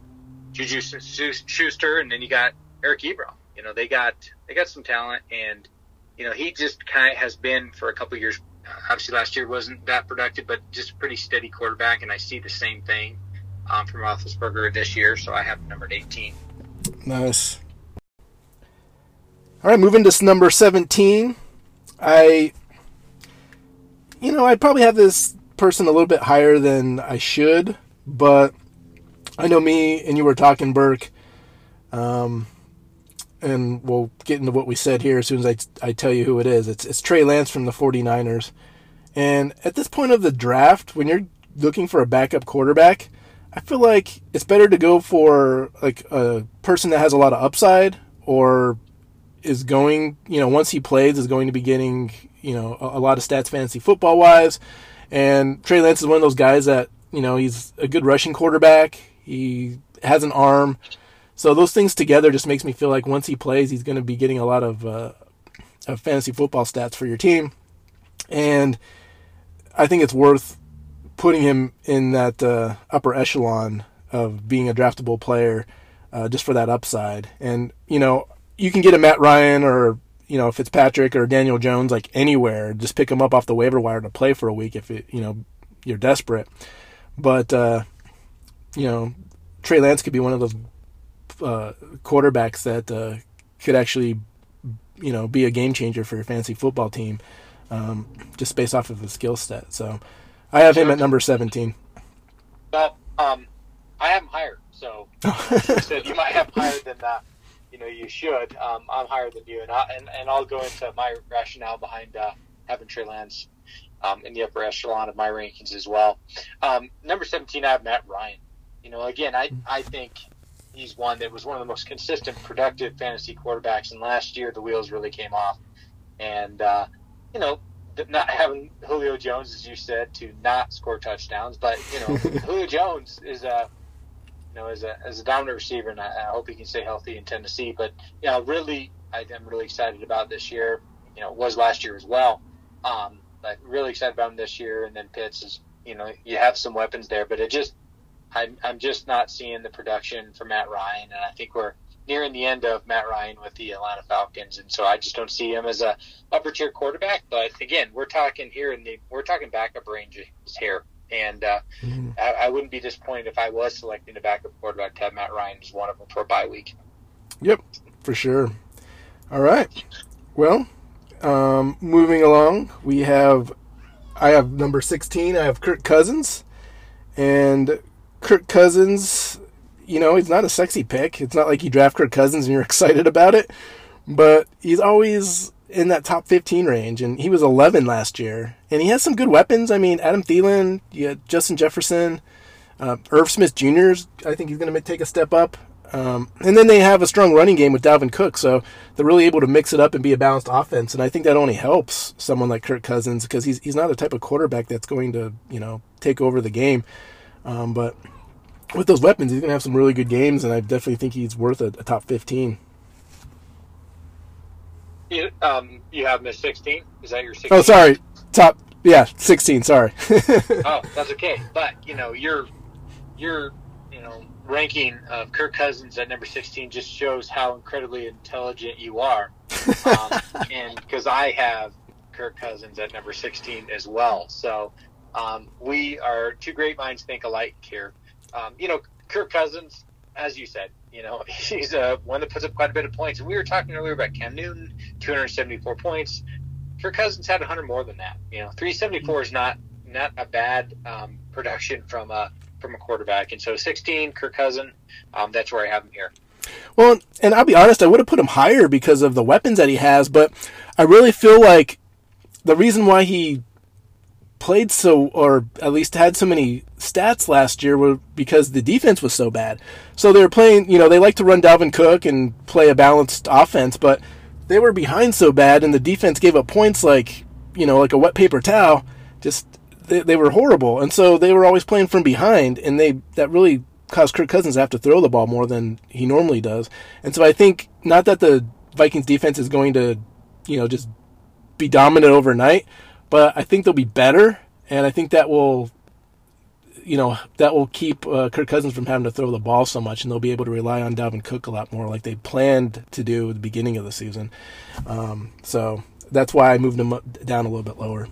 Juju Schuster, and then you got Eric Ebron. You know, they got they got some talent, and you know he just kind of has been for a couple years. Obviously, last year wasn't that productive, but just a pretty steady quarterback, and I see the same thing um, from Roethlisberger this year. So I have number 18. Nice. All right, moving to number 17. I, you know, I probably have this person a little bit higher than I should, but I know me and you were talking, Burke. Um, and we'll get into what we said here as soon as I, I tell you who it is. It's, it's Trey Lance from the 49ers. And at this point of the draft, when you're looking for a backup quarterback, I feel like it's better to go for like a person that has a lot of upside or is going, you know, once he plays is going to be getting, you know, a, a lot of stats fantasy football wise. And Trey Lance is one of those guys that, you know, he's a good rushing quarterback. He has an arm. So those things together just makes me feel like once he plays, he's going to be getting a lot of, uh, of fantasy football stats for your team. And I think it's worth putting him in that uh, upper echelon of being a draftable player uh, just for that upside. And, you know, you can get a Matt Ryan or, you know, Fitzpatrick or Daniel Jones like anywhere. Just pick him up off the waiver wire to play for a week if, it, you know, you're desperate. But, uh, you know, Trey Lance could be one of those uh, quarterbacks that uh, could actually, you know, be a game changer for your fantasy football team um, just based off of his skill set. So I have him at number 17. Well, um, I have him higher. So <laughs> you said you might have higher than you know you should. Um, I'm higher than you, and, I, and and I'll go into my rationale behind uh, having Trey Lance um, in the upper echelon of my rankings as well. Um, number 17, I have Matt Ryan. You know, again, I I think he's one that was one of the most consistent, productive fantasy quarterbacks, and last year the wheels really came off, and uh, you know not having Julio Jones, as you said, to not score touchdowns. But you know, <laughs> Julio Jones is a you know as a as a dominant receiver, and I, I, hope he can stay healthy in Tennessee. But know, really, I, am really excited about this year. You know, was last year as well. Um, but really excited about him this year. And then Pitts is you know you have some weapons there, but it just I'm I'm just not seeing the production for Matt Ryan, and I think we're nearing the end of Matt Ryan with the Atlanta Falcons, and so I just don't see him as a upper tier quarterback. But again, we're talking here in the we're talking backup ranges here, and uh, mm-hmm. I, I, wouldn't be disappointed if I was selecting a backup quarterback to have Matt Ryan as one of them for a bye week. Yep, for sure. All right, well, um, moving along, we have I have number sixteen. I have Kirk Cousins, and Kirk Cousins you know, he's not a sexy pick. It's not like you draft Kirk Cousins and you're <laughs> excited about it, but he's always in that top 15 range, and he was 11 last year. And he has some good weapons. I mean, Adam Thielen, Justin Jefferson, uh, Irv Smith Jr. I think he's going to take a step up. Um, and then they have a strong running game with Dalvin Cook, so they're really able to mix it up and be a balanced offense. And I think that only helps someone like Kirk Cousins because he's he's not a type of quarterback that's going to you know take over the game. Um, but with those weapons, he's going to have some really good games, and I definitely think he's worth a, a top 15. You, um, you have Miss 16? Is that your 16? Oh, sorry. Top, yeah, 16, sorry. <laughs> oh, that's okay. But, you know, your, your, you know, ranking of Kirk Cousins at number 16 just shows how incredibly intelligent you are. Um, <laughs> and because I have Kirk Cousins at number 16 as well. So um, we are two great minds think alike here. Um, you know, Kirk Cousins, as you said, you know, <laughs> he's a one that puts up quite a bit of points. And we were talking earlier about Cam Newton, 274 points. Kirk Cousins had 100 more than that. You know, 374 is not not a bad um, production from a from a quarterback. And so 16, Kirk Cousins, um, that's where I have him here. Well, and I'll be honest, I would have put him higher because of the weapons that he has, but I really feel like the reason why he played so, or at least had so many stats last year were because the defense was so bad. So they were playing, you know, they like to run Dalvin Cook and play a balanced offense, but they were behind so bad and the defense gave up points like, you know, like a wet paper towel. Just, they, they were horrible. And so they were always playing from behind and they, that really caused Kirk Cousins to have to throw the ball more than he normally does. And so I think, not that the Vikings defense is going to, you know, just be dominant overnight, but I think they'll be better, and I think that will, you know, that will keep uh, Kirk Cousins from having to throw the ball so much, and they'll be able to rely on Dalvin Cook a lot more, like they planned to do at the beginning of the season. Um, so that's why I moved him down a little bit lower.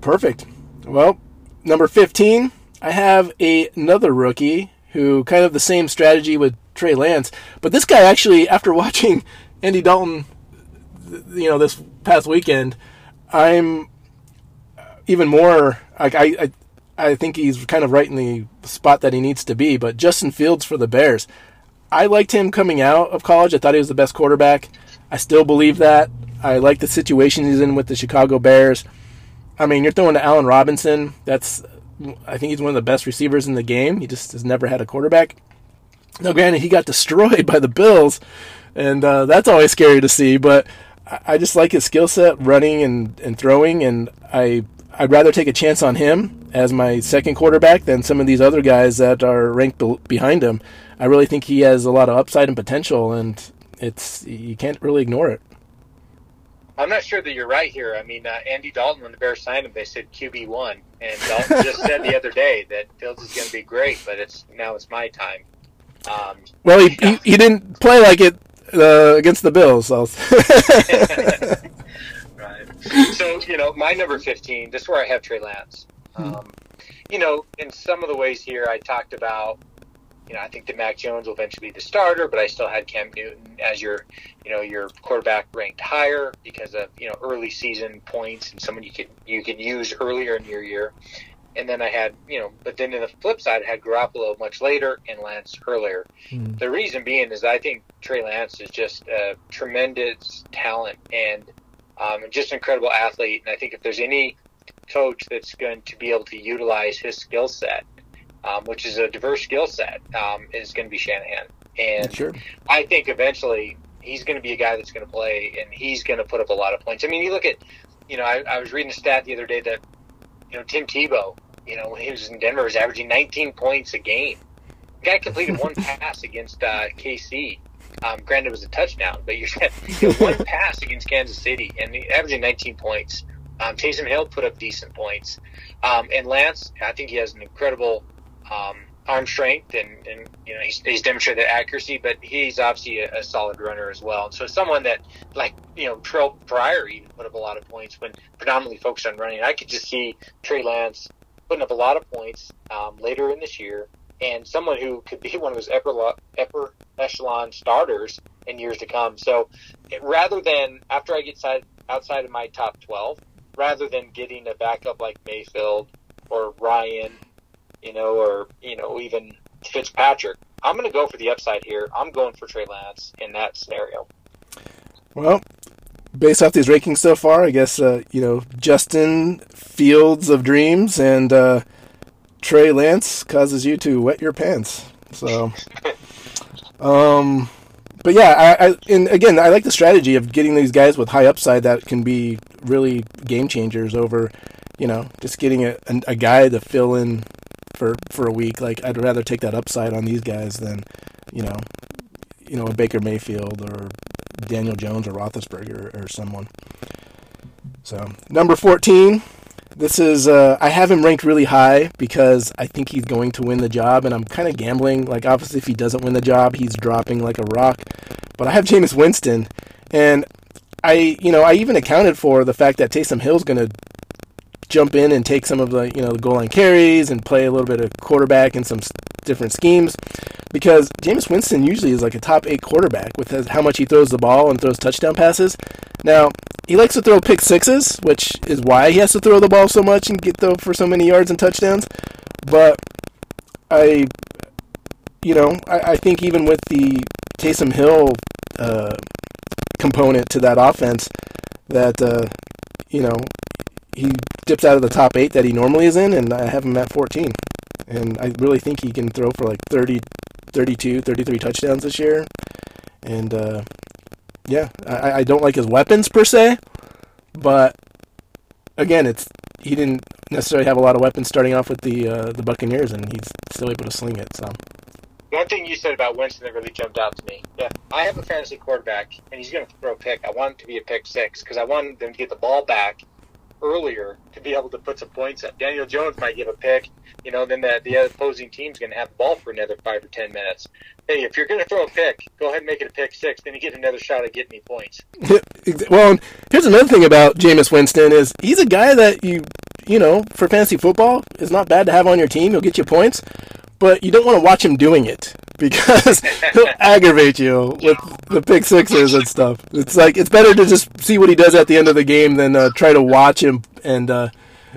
Perfect. Well, number 15, I have a, another rookie who kind of the same strategy with Trey Lance, but this guy actually, after <laughs> watching Andy Dalton, you know, this past weekend, I'm even more like I, I I think he's kind of right in the spot that he needs to be. But Justin Fields for the Bears, I liked him coming out of college. I thought he was the best quarterback. I still believe that. I like the situation he's in with the Chicago Bears. I mean, you're throwing to Allen Robinson. That's I think he's one of the best receivers in the game. He just has never had a quarterback. Now, granted, he got destroyed <laughs> by the Bills, and uh, that's always scary to see. But I just like his skill set, running and, and throwing, and I I'd rather take a chance on him as my second quarterback than some of these other guys that are ranked be- behind him. I really think he has a lot of upside and potential, and it's you can't really ignore it. I'm not sure that you're right here. I mean, uh, Andy Dalton, when the Bears signed him, they said QB one, and Dalton <laughs> just said the other day that Fields is going to be great, but it's now it's my time. Um, well, he, he, he didn't play like it uh, against the Bills. So. <laughs> right. So you know, my number 15. This is where I have Trey Lance. Hmm. Um, you know, in some of the ways here, I talked about you know, I think that Mac Jones will eventually be the starter, but I still had Cam Newton as your, you know, your quarterback ranked higher because of you know early season points and someone you could you could use earlier in your year. And then I had, you know, but then in the flip side, I had Garoppolo much later and Lance earlier. Mm-hmm. The reason being is I think Trey Lance is just a tremendous talent and um, just an incredible athlete. And I think if there's any coach that's going to be able to utilize his skill set um, which is a diverse skill set, um, is going to be Shanahan. And sure. I think eventually he's going to be a guy that's going to play and he's going to put up a lot of points. I mean, you look at, you know, I, I was reading a stat the other day that, you know, Tim Tebow, you know, when he was in Denver, he was averaging 19 points a game. The guy completed one <laughs> pass against uh, KC. Um, granted, it was a touchdown, but you're you <laughs> know, one <laughs> pass against Kansas City and averaging 19 points. Um, Taysom Hill put up decent points. Um, and Lance, I think he has an incredible um, arm strength and, and you know he's, he's demonstrated accuracy, but he's obviously a, a, solid runner as well. So someone that like you know Terrelle Pryor even put up a lot of points when predominantly focused on running. I could just see Trey Lance putting up a lot of points um, later in this year, and someone who could be <laughs> one of those upper, upper echelon starters in years to come. So it, rather than after I get side, outside of my top twelve, rather than getting a backup like Mayfield or Ryan you know, or you know, even Fitzpatrick. I'm going to go for the upside here. I'm going for Trey Lance in that scenario. Well, based off these rankings so far, I guess uh, you know Justin Fields of Dreams and uh, Trey Lance causes you to wet your pants. So, um, but yeah, I, I and again, I like the strategy of getting these guys with high upside that can be really game changers over, you know, just getting a, a, guy to fill in for for a week. Like I'd rather take that upside on these guys than you know, you know, a Baker Mayfield or Daniel Jones or Roethlisberger or, someone. So number fourteen. This is uh, I have him ranked really high because I think he's going to win the job, and I'm kind of gambling. Like obviously, if he doesn't win the job, he's dropping like a rock. But I have Jameis Winston, and I, you know, I even accounted for the fact that Taysom Hill's going to jump in and take some of the you know the goal line carries and play a little bit of quarterback in some different schemes because Jameis Winston usually is like a top eight quarterback with how much he throws the ball and throws touchdown passes. Now he likes to throw pick sixes, which is why he has to throw the ball so much and get though for so many yards and touchdowns. But I, you know, I, I think even with the Taysom Hill uh, component to that offense, that uh, you know he dips out of the top eight that he normally is in, and I have him at 14. And I really think he can throw for like 30, 32, 33 touchdowns this year. And uh, yeah, I, I don't like his weapons per se, but again, it's he didn't necessarily have a lot of weapons starting off with the uh, the Buccaneers, and he's still able to sling it. So. One thing you said about Winston that really jumped out to me. Yeah, I have a fantasy quarterback, and he's going to throw a pick. I want it to be a pick six because I want them to get the ball back earlier to be able to put some points up. Daniel Jones might give a pick, you know, then the, the opposing team's going to have the ball for another five or ten minutes. Hey, if you're going to throw a pick, go ahead and make it a pick six. Then you get another shot at getting points. <laughs> well, here's another thing about Jameis Winston is he's a guy that you, you know, for fantasy football is not bad to have on your team. He'll get you points, but you don't want to watch him doing it because he'll aggravate you with the pick sixes and stuff. It's like it's better to just see what he does at the end of the game than uh, try to watch him and uh,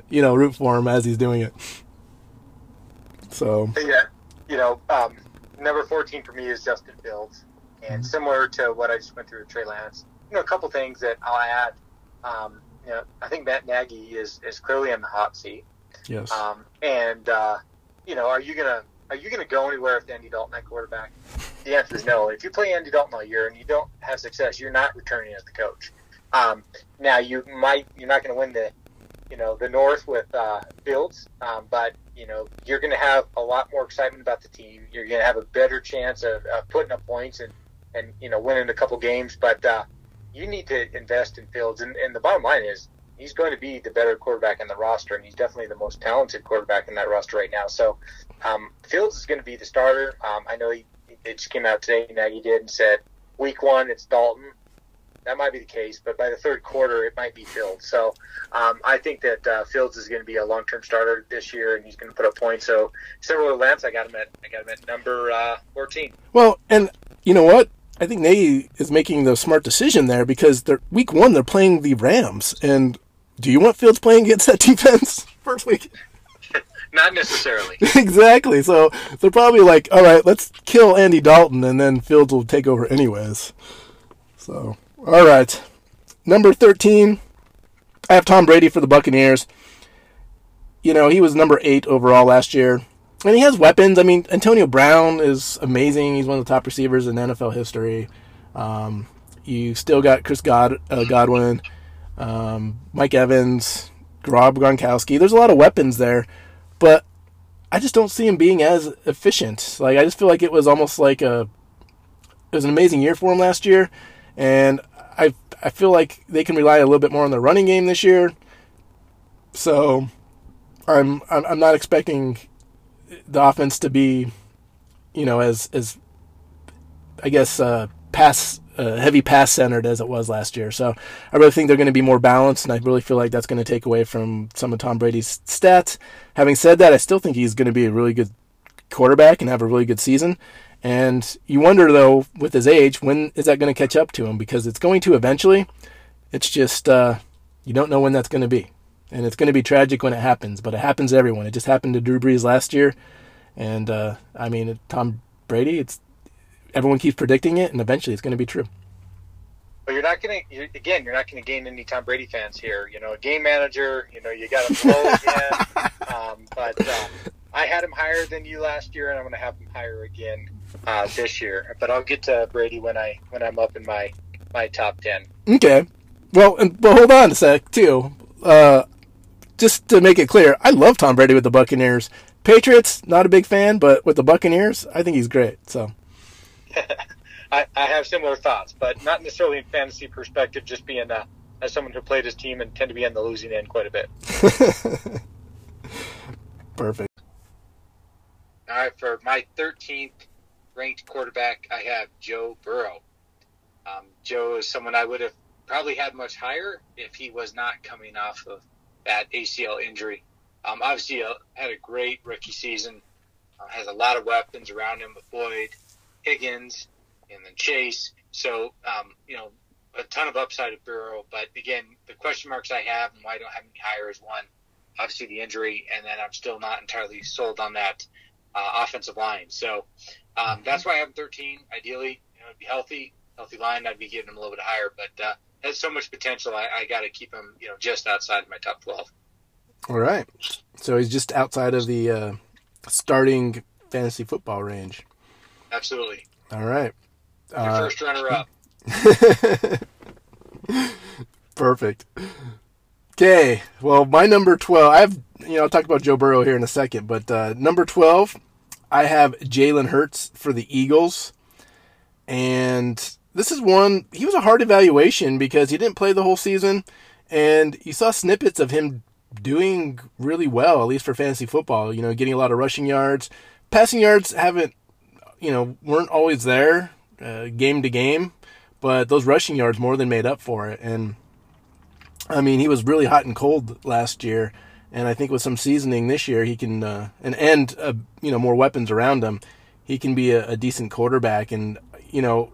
you know root for him as he's doing it. So yeah, you know, um, number fourteen for me is Justin Fields, and mm-hmm. similar to what I just went through with Trey Lance. You know, a couple things that I'll add. Um, you know, I think Matt Nagy is is clearly in the hot seat. Yes. Um, and uh, you know, are you gonna are you gonna go anywhere with Andy Dalton at quarterback? The answer is no. If you play Andy Dalton all year and you don't have success, you're not returning as the coach. Um, now you might you're not going to win the you know the North with uh, Fields, um, but you know you're going to have a lot more excitement about the team. You're going to have a better chance of, of putting up points and and you know winning a couple games. But uh, you need to invest in Fields, and, and the bottom line is he's going to be the better quarterback in the roster, and he's definitely the most talented quarterback in that roster right now. So um, Fields is going to be the starter. Um, I know he it just came out today. Nagy did and said week one it's Dalton that might be the case, but by the third quarter, it might be Fields. So um, I think that uh, Fields is going to be a long-term starter this year, and he's going to put up points. So similar to Lance, I got him at I got him at number uh, fourteen. Well, and you know what? I think Nagy is making the smart decision there because they're week one they're playing the Rams, and do you want Fields playing against that <laughs> defense first week? <laughs> Not necessarily. <laughs> exactly. So they're probably like, all right, let's kill Andy Dalton, and then Fields will take over anyways. So all right. Number 13, I have Tom Brady for the Buccaneers. You know, he was number 8 overall last year. And he has weapons. I mean, Antonio Brown is amazing. He's one of the top receivers in NFL history. Um, you still got Chris God, uh, Godwin, um, Mike Evans, Rob Gronkowski. There's a lot of weapons there, but I just don't see him being as efficient. Like I just feel like it was almost like a it was an amazing year for him last year, and I I feel like they can rely a little bit more on the running game this year. So I'm I'm, I'm not expecting the offense to be, you know, as as I guess uh, pass heavy pass centered as it was last year. So I really think they're going to be more balanced, and I really feel like that's going to take away from some of Tom Brady's stats. Having said that, I still think he's going to be a really good quarterback and have a really good season. And you wonder though, with his age, when is that going to catch up to him? Because it's going to eventually. It's just uh, you don't know when that's going to be, and it's going to be tragic when it happens. But it happens to everyone. It just happened to Drew Brees last year, and uh, I mean Tom Brady. It's everyone keeps predicting it, and eventually it's going to be true. But you're not going to again. You're not going to gain any Tom Brady fans here. You know, a game manager. You know, you got to blow <laughs> again. um, but uh, I had him higher than you last year, and I'm going to have him higher again uh, this year. But I'll get to Brady when I when I'm up in my my top ten. Okay. Well, and but hold on a sec too. Uh, just to make it clear, I love Tom Brady with the Buccaneers. Patriots, not a big fan, but with the Buccaneers, I think he's great. So. <laughs> I, I have similar thoughts, but not necessarily in fantasy perspective. Just being uh, as someone who played his team and tend to be on the losing end quite a bit. <laughs> Perfect. All right, for my 13th ranked quarterback, I have Joe Burrow. Um, Joe is someone I would have probably had much higher if he was not coming off of that ACL injury. Um, obviously, uh, had a great rookie season. Uh, has a lot of weapons around him with Boyd, Higgins, and then Chase. So, um, you know, a ton of upside of Burrow. But again, the question marks I have and why I don't have any higher is one, obviously the injury, and then I'm still not entirely sold on that uh, offensive line. So um, that's why I have him 13. Ideally, you know, be healthy, healthy line. I'd be giving him a little bit higher, but uh, has so much potential. I, I got to keep him, you know, just outside of my top 12. All right. So he's just outside of the uh, starting fantasy football range. Absolutely. All right. Your uh, first runner up. <laughs> Perfect. Okay. Well, my number 12, I have, you know, I'll talk about Joe Burrow here in a second, but uh, number 12, I have Jalen Hurts for the Eagles. And this is one, he was a hard evaluation because he didn't play the whole season. And you saw snippets of him doing really well, at least for fantasy football, you know, getting a lot of rushing yards. Passing yards haven't, you know, weren't always there uh, game to game, but those rushing yards more than made up for it. And I mean, he was really hot and cold last year, and I think with some seasoning this year, he can uh, and and uh, you know more weapons around him, he can be a, a decent quarterback. And you know,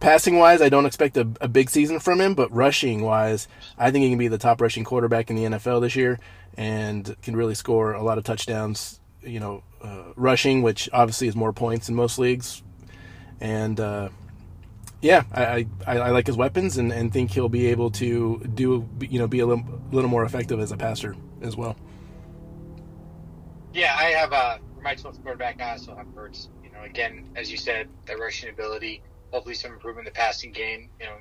passing wise, I don't expect a, a, big season from him, but rushing wise, I think he can be the top rushing quarterback in the NFL this year, and can really score a lot of touchdowns. You know, uh, rushing, which obviously is more points in most leagues, and uh, yeah, I, I, I, like his weapons and, and think he'll be able to do you know be a little, little more effective as a passer as well. Yeah, I have a my 12th quarterback. I also have Hurts. You know, again, as you said, that rushing ability. Hopefully, some improvement in the passing game. You know,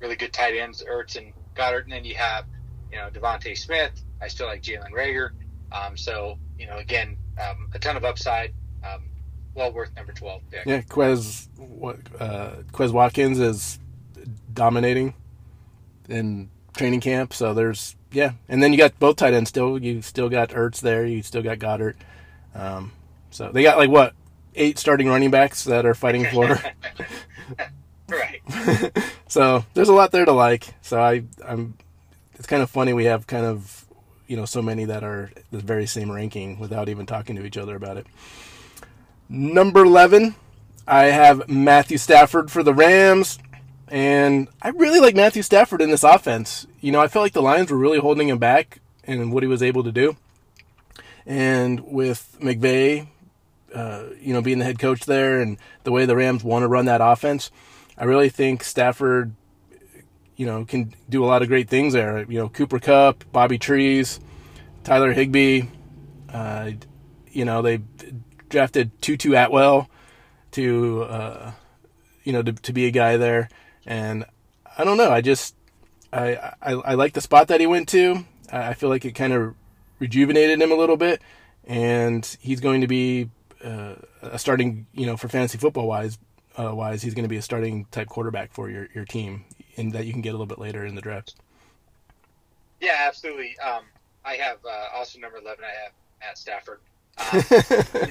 really good tight ends, Ertz and Goedert, and then you have you know DeVonta Smith. I still like Jalen Reagor. Um, so you know, again, um, a ton of upside. Um, well worth number 12 pick. Yeah, Quez, what, uh, Quez Watkins is dominating in training camp. So there's yeah, and then you got both tight ends still. You still got Ertz there. You still got Goedert. Um, so they got like what eight starting running backs that are fighting <laughs> for. right. <laughs> so there's a lot there to like. So I I'm. It's kind of funny we have kind of you know so many that are the very same ranking without even talking to each other about it. Number eleven, I have Matthew Stafford for the Rams. And I really like Matthew Stafford in this offense. You know, I felt like the Lions were really holding him back in what he was able to do. And with McVay, uh, you know, being the head coach there and the way the Rams want to run that offense, I really think Stafford, you know, can do a lot of great things there. You know, Cooper Kupp, Bobby Trees, Tyler Higbee. Uh, you know, they drafted Tutu Atwell to, uh, you know, to, to be a guy there. And I don't know. I just I, I I like the spot that he went to. I feel like it kind of rejuvenated him a little bit, and he's going to be uh, a starting. You know, for fantasy football wise, uh, wise, he's going to be a starting type quarterback for your your team, and that you can get a little bit later in the draft. Yeah, absolutely. Um, I have uh, also number eleven. I have Matt Stafford. Um, <laughs>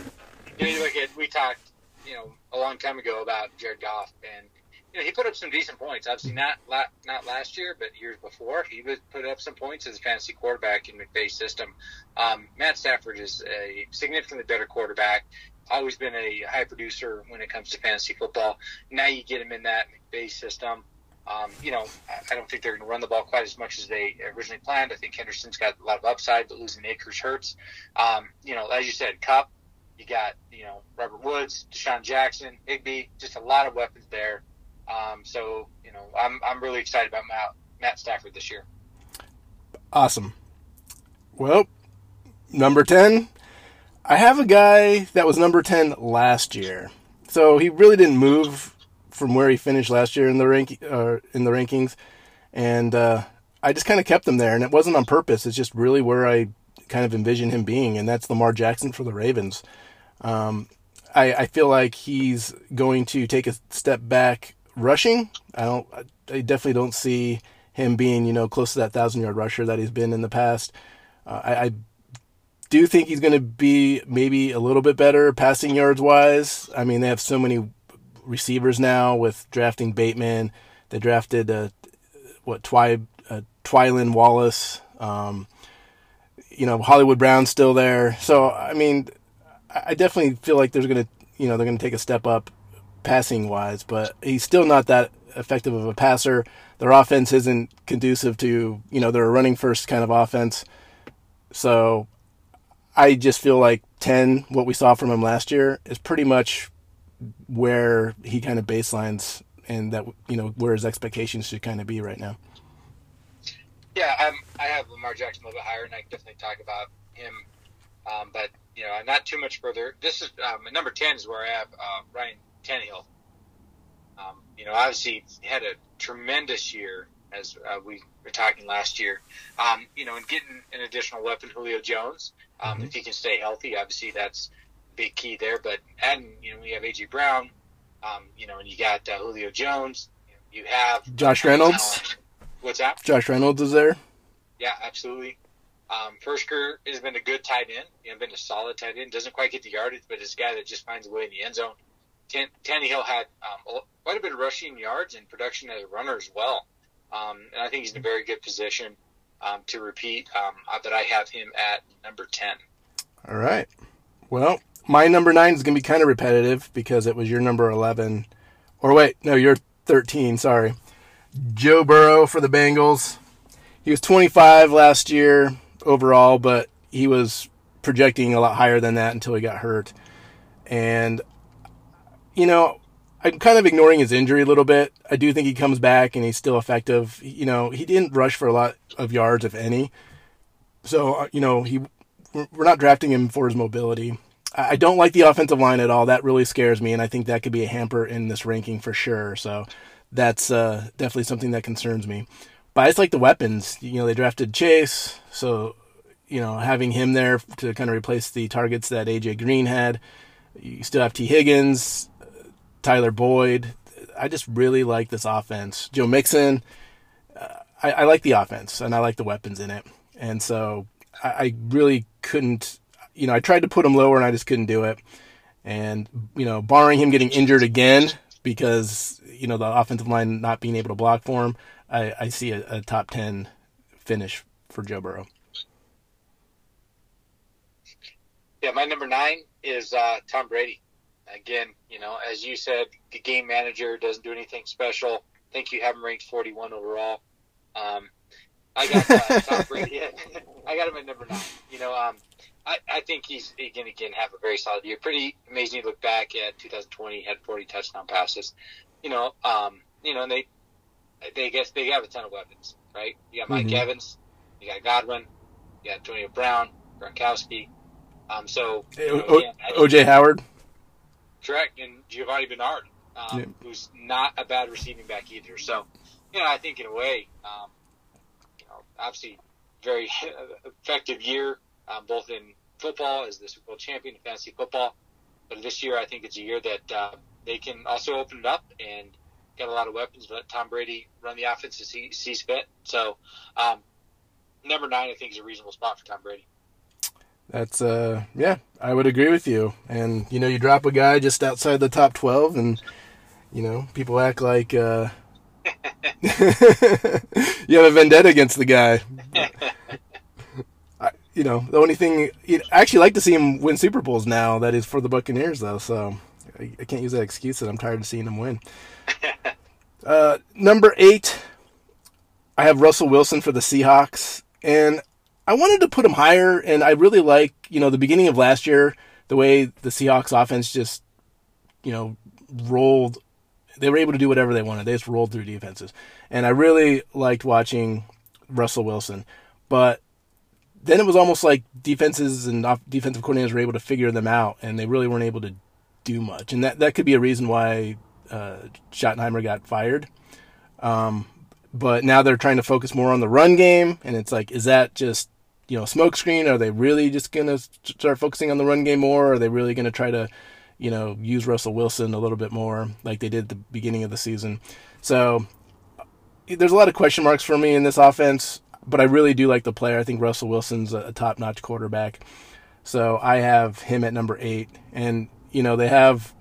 you, know, you look at we talked, you know, a long time ago about Jared Goff and you know, he put up some decent points. Obviously, not not last year, but years before, he was put up some points as a fantasy quarterback in McVay's system. Um, Matt Stafford is a significantly better quarterback. Always been a high producer when it comes to fantasy football. Now you get him in that McVay system. Um, you know, I don't think they're going to run the ball quite as much as they originally planned. I think Henderson's got a lot of upside, but losing Akers hurts. Um, you know, as you said, Kupp, you got, you know, Robert Woods, DeSean Jackson, Higbee, just a lot of weapons there. Um, so you know, I'm I'm really excited about Matt, Matt Stafford this year. Awesome. Well, number ten, I have a guy that was number ten last year, so he really didn't move from where he finished last year in the rank uh, in the rankings, and uh, I just kind of kept him there, and it wasn't on purpose. It's just really where I kind of envision him being, and that's Lamar Jackson for the Ravens. Um, I, I feel like he's going to take a step back rushing, I don't. I definitely don't see him being you know close to that thousand yard rusher that he's been in the past. Uh, I, I do think he's going to be maybe a little bit better passing yards wise. I mean, they have so many receivers now with drafting Bateman. They drafted uh, what Twy uh, Tylan Wallace. Um, you know, Hollywood Brown's still there. So I mean, I definitely feel like there's to you know they're going to take a step up passing wise, but he's still not that effective of a passer. Their offense isn't conducive to, you know, they're a running first kind of offense. So I just feel like 10, what we saw from him last year, is pretty much where he kind of baselines and that, you know, where his expectations should kind of be right now. Yeah, I'm, I have Lamar Jackson a little bit higher, and I can definitely talk about him. Um, but, you know, not too much further. This is um, number 10 is where I have uh, Ryan Tannehill. Um, you know, obviously he had a tremendous year as uh, we were talking last year. Um, you know, and getting an additional weapon, Julio Jones, um, mm-hmm. if he can stay healthy, obviously that's big key there. But adding, you know, we have AJ Brown, um, you know, and you got uh, Julio Jones. You have Josh Reynolds. What's that? Josh Reynolds is there. Yeah, absolutely. Um, Firkser has been a good tight end. You know, been a solid tight end. Doesn't quite get the yardage, but is a guy that just finds a way in the end zone. Tan- Tannehill had um, quite a bit of rushing yards and production as a runner as well. Um, and I think he's in a very good position um, to repeat. Um, uh, but I have him at number 10. All right. Well, my number nine is going to be kind of repetitive because it was your number 11. Or wait, no, you're 13. Sorry. Joe Burrow for the Bengals. He was 25 last year overall, but he was projecting a lot higher than that until he got hurt. And you know, I'm kind of ignoring his injury a little bit. I do think he comes back and he's still effective. You know, he didn't rush for a lot of yards, if any. So, uh, you know, he we're not drafting him for his mobility. I don't like the offensive line at all. That really scares me, and I think that could be a hamper in this ranking for sure. So that's uh, definitely something that concerns me. But I just like the weapons. You know, they drafted Chase, so you know having him there to kind of replace the targets that AJ Green had. You still have Tee Higgins, Tyler Boyd. I just really like this offense. Joe Mixon. Uh, I, I, like the offense and I like the weapons in it, and so I, I really couldn't you know, I tried to put him lower and I just couldn't do it. And, you know, barring him getting injured again because, you know, the offensive line not being able to block for him, I, I see a, a top 10 finish for Joe Burrow. Yeah, my number nine is uh, Tom Brady. Again, you know, as you said, the game manager doesn't do anything special. I think you have him ranked 41 overall. Um, I got uh, Tom Brady. <laughs> I got him at number nine. You know, um, I, I think he's he can again have a very solid year. Pretty amazing to look back at 2020. He had 40 touchdown passes. You know, um, you know, and they they guess they have a ton of weapons, right? You got Mike mm-hmm. Evans, you got Godwin, you got Antonio Brown, Gronkowski. Um, so you know, o- again, OJ Howard, correct, and Giovani Bernard, um, yeah. who's not a bad receiving back either. So, you know, I think in a way, um, you know, obviously very <laughs> effective year um, both in football as the Super Bowl champion in fantasy football. But this year, I think it's a year that uh, they can also open it up and get a lot of weapons. Let Tom Brady run the offense as he sees fit. So, um, number nine, I think, is a reasonable spot for Tom Brady. That's uh, yeah, I would agree with you. And you know, you drop a guy just outside the top twelve, and you know, people act like uh, <laughs> <laughs> <laughs> you have a vendetta against the guy. You know, the only thing I actually like to see him win Super Bowls now. That is for the Buccaneers, though. So I, I can't use that excuse that I'm tired of seeing him win. <laughs> uh, number eight, I have Russell Wilson for the Seahawks, and I wanted to put him higher. And I really like, you know, the beginning of last year, the way the Seahawks offense just, you know, rolled. They were able to do whatever they wanted. They just rolled through defenses, and I really liked watching Russell Wilson. But then it was almost like defenses and defensive coordinators were able to figure them out, and they really weren't able to do much. And that that could be a reason why uh, Schottenheimer got fired. Um, but now they're trying to focus more on the run game, and it's like, is that just you know smokescreen? Are they really just gonna start focusing on the run game more? Or are they really gonna try to you know use Russell Wilson a little bit more like they did at the beginning of the season? So there's a lot of question marks for me in this offense but I really do like the player. I think Russell Wilson's a, top notch quarterback. So I have him at number eight. And, you know, they have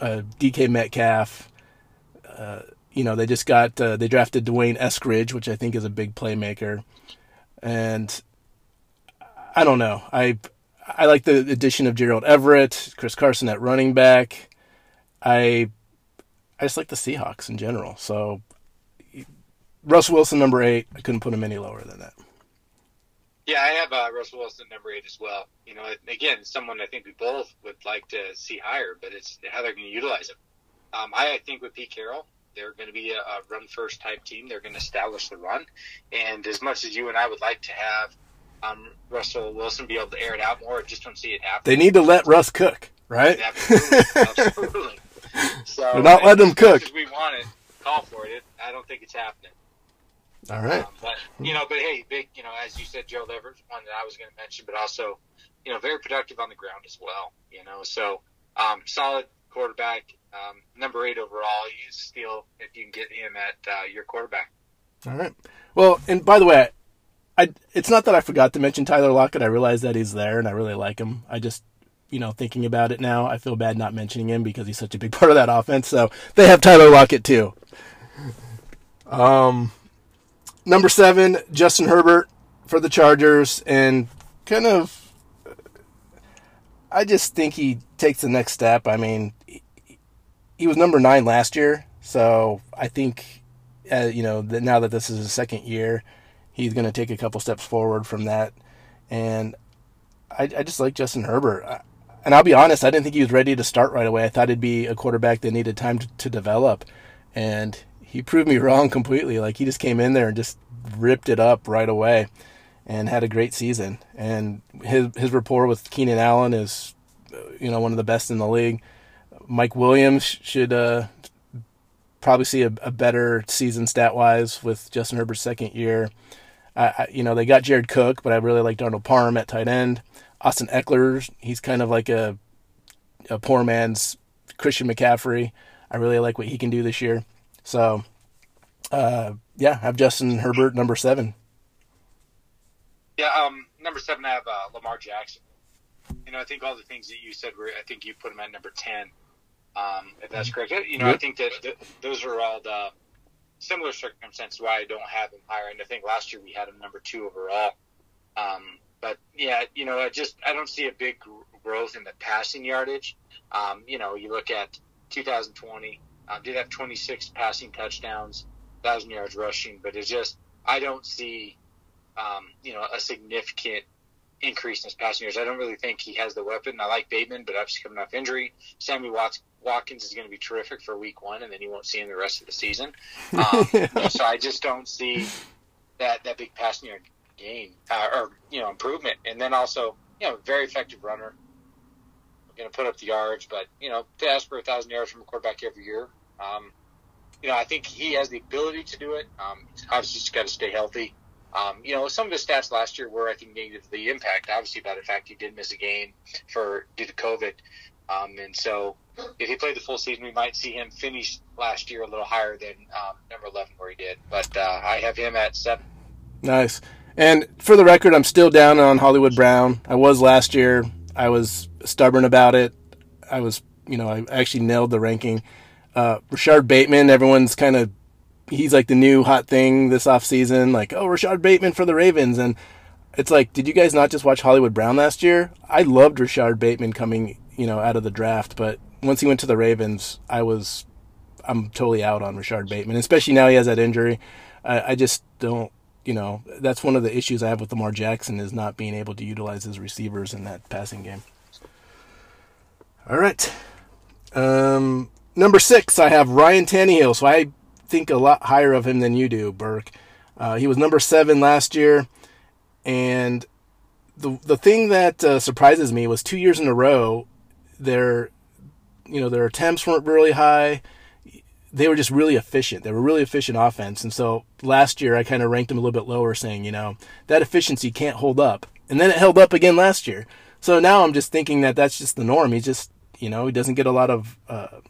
uh, DK Metcalf. Uh, you know, they just got, uh, they drafted D'Wayne Eskridge, which I think is a big playmaker. And I don't know. I, I like the addition of Gerald Everett, Chris Carson at running back. I, I just like the Seahawks in general. So Russ Wilson number eight. I couldn't put him any lower than that. Yeah, I have uh, Russell Wilson number eight as well. You know, again, someone I think we both would like to see higher, but it's how they're going to utilize him. Um, I, I, think with Pete Carroll, they're going to be a, a run first type team. They're going to establish the run, and as much as you and I would like to have um, Russell Wilson be able to air it out more, I just don't see it happen. They need to let Russ cook, right? Absolutely, <laughs> absolutely. So, They're not letting him cook. we want it, call for it. I don't think it's happening. All right. Um, but you know, but hey, big, you know, as you said, Gerald Everett, one that I was going to mention, but also, you know, very productive on the ground as well. You know, so um, solid quarterback, um, number eight overall. You steal if you can get him at uh, your quarterback. All right. Well, and by the way, I it's not that I forgot to mention Tyler Lockett. I realize that he's there, and I really like him. I just you know, thinking about it now, I feel bad not mentioning him because he's such a big <laughs> part of that offense. So they have Tyler Lockett too. Um, number seven, Justin Herbert for the Chargers, and kind of, I just think he takes the next step. I mean, he was number nine last year, so I think, uh, you know, that now that this is his second year, he's going to take a couple steps forward from that, and I, I just like Justin Herbert. And I'll be honest, I didn't think he was ready to start right away. I thought he'd be a quarterback that needed time to, to develop, and he proved me wrong completely. Like he just came in there and just ripped it up right away and had a great season. And his his rapport with Keenan Allen is, you know, one of the best in the league. Mike Williams should uh, probably see a, a, better season stat wise with Justin Herbert's second year. I, you know, they got Jared Cook, but I really like Donald Parham at tight end. Austin Ekeler, he's kind of like a a poor man's Christian McCaffrey. I really like what he can do this year. So, uh, yeah, I have Justin Herbert number seven. Yeah, um, number seven, I have uh, Lamar Jackson. You know, I think all the things that you said were, I think you put him at number 10, um, if that's correct. You know, yep. I think that th- those are all the similar circumstances why I don't have him higher. And I think last year we had him number two overall. Um, but yeah, you know, I just, I don't see a big growth in the passing yardage. Um, you know, you look at 2020, um, did have 26 passing touchdowns, 1,000 yards rushing, but it's just, I don't see um, you know, a significant increase in his passing yards. I don't really think he has the weapon. I like Bateman, but obviously coming off injury, Sammy Watts, Watkins is going to be terrific for Week One, and then you won't see him the rest of the season. Um, <laughs> so I just don't see that that big passing yard gain uh, or you know improvement. And then also, you know, very effective runner. Going to put up the yards, but you know, to ask for a thousand yards from a quarterback every year, um, you know, I think he has the ability to do it. Um, obviously, just got to stay healthy. Um, you know, some of his stats last year were, I think, negatively impact, obviously, by the fact he did miss a game for due to COVID. Um, and so, if he played the full season, we might see him finish last year a little higher than um, number 11 where he did. But uh, I have him at seven. Nice. And for the record, I'm still down on Hollywood Brown. I was last year. I was stubborn about it. I was, you know, I actually nailed the ranking. Uh, Rashod Bateman, everyone's kind of he's like the new hot thing this off season. Like, oh, Rashod Bateman for the Ravens, and it's like, did you guys not just watch Hollywood Brown last year? I loved Rashod Bateman coming, you know, out of the draft, but once he went to the Ravens, I was, I'm totally out on Rashod Bateman, especially now he has that injury. I, I just don't, you know, that's one of the issues I have with Lamar Jackson is not being able to utilize his receivers in that passing game. All right. Um, number six, I have Ryan Tannehill. So I think a lot higher of him than you do, Burke. Uh, he was number seven last year, and the the thing that uh, surprises me was two years in a row, their you know their attempts weren't really high. They were just really efficient. They were really efficient offense, and so last year I kind of ranked them a little bit lower, saying you know that efficiency can't hold up, and then it held up again last year. So now I'm just thinking that that's just the norm. He just you know he doesn't get a lot of uh,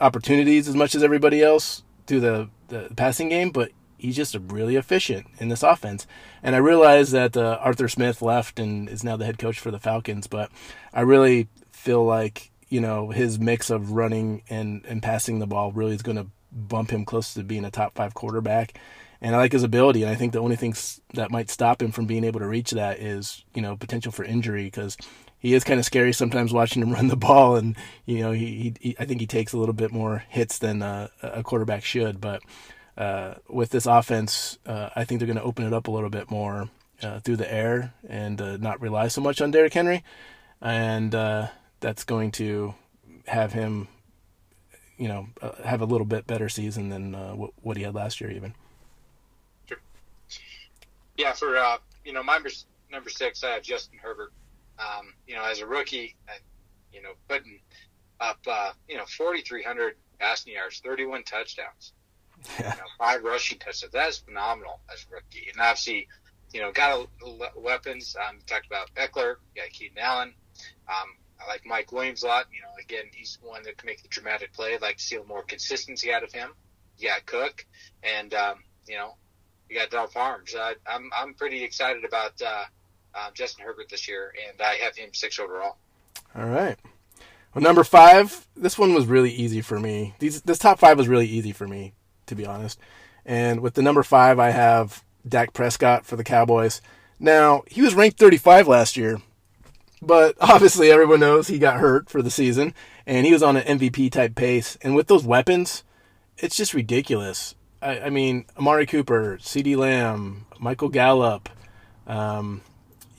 opportunities as much as everybody else through the, the passing game, but he's just really efficient in this offense. And I realize that uh, Arthur Smith left and is now the head coach for the Falcons, but I really feel like you know his mix of running and and passing the ball really is going to bump him close to being a top five quarterback. And I like his ability, and I think the only thing that might stop him from being able to reach that is you know potential for injury because he is kind of scary sometimes watching him <laughs> run the ball, and you know he, he I think he takes a little bit more hits than uh, a quarterback should. But uh, with this offense, uh, I think they're going to open it up a little bit more uh, through the air and uh, not rely so much on Derrick Henry, and uh, that's going to have him, you know, have a little bit better season than what, what he had last year, even. Sure. Yeah, for you know, my number six, I have Justin Herbert. Um, you know, as a rookie, you know, putting up, uh, you know, 4,300 passing yards, 31 touchdowns, yeah. you know, five rushing touchdowns. That is phenomenal as a rookie. And obviously, you know, got a, weapons. Um, talked about Ekeler, you got Keenan Allen. Um, I like Mike Williams a lot. You know, again, he's one that can make the dramatic play. I'd like to see a more consistency out of him. You got Cook, and um, you know, you got Del Farms. Uh, I'm I'm pretty excited about uh, um, Justin Herbert this year, and I have him six overall. All right. Well, number five, this one was really easy for me. These this top five was really easy for me, to be honest. And with the number five, I have Dak Prescott for the Cowboys. Now he was ranked 35 last year, but <laughs> obviously everyone knows he got hurt for the season, and he was on an MVP type pace. And with those weapons, it's just ridiculous. I, I mean, Amari Cooper, CeeDee Lamb, Michael Gallup, um,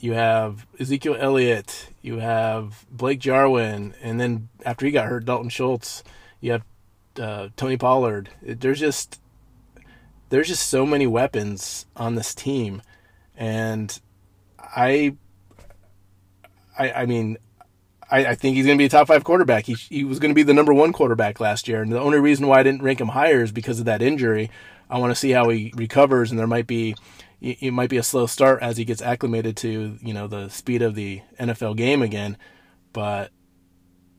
you have Ezekiel Elliott, you have Blake Jarwin, and then after he got hurt, Dalton Schultz. You have uh, Tony Pollard. There's just there's just so many weapons on this team, and I I, I mean, I, I think he's going to be a top five quarterback. He, he was going to be the number one quarterback last year. And the only reason why I didn't rank him higher is because of that injury. I want to see how he recovers, and there might be it might be a slow start as he gets acclimated to you know the speed of the NFL game again. But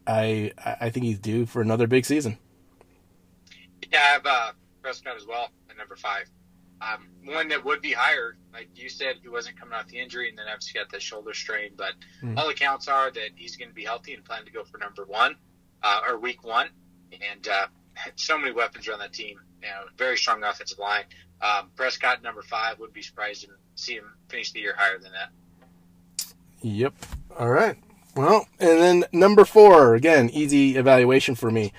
I I think he's due for another big season. Yeah, I have uh, Prescott as well at number five. Um, one that would be higher, like you said, he wasn't coming off the injury, and then obviously got the shoulder strain. But mm. all accounts are that he's going to be healthy and plan to go for number one uh, or week one. And uh, <laughs> so many weapons around that team. You know, very strong offensive line. Um, Prescott number five would be surprised to see him finish the year higher than that. Yep. All right. Well, and then number four again, easy evaluation for me.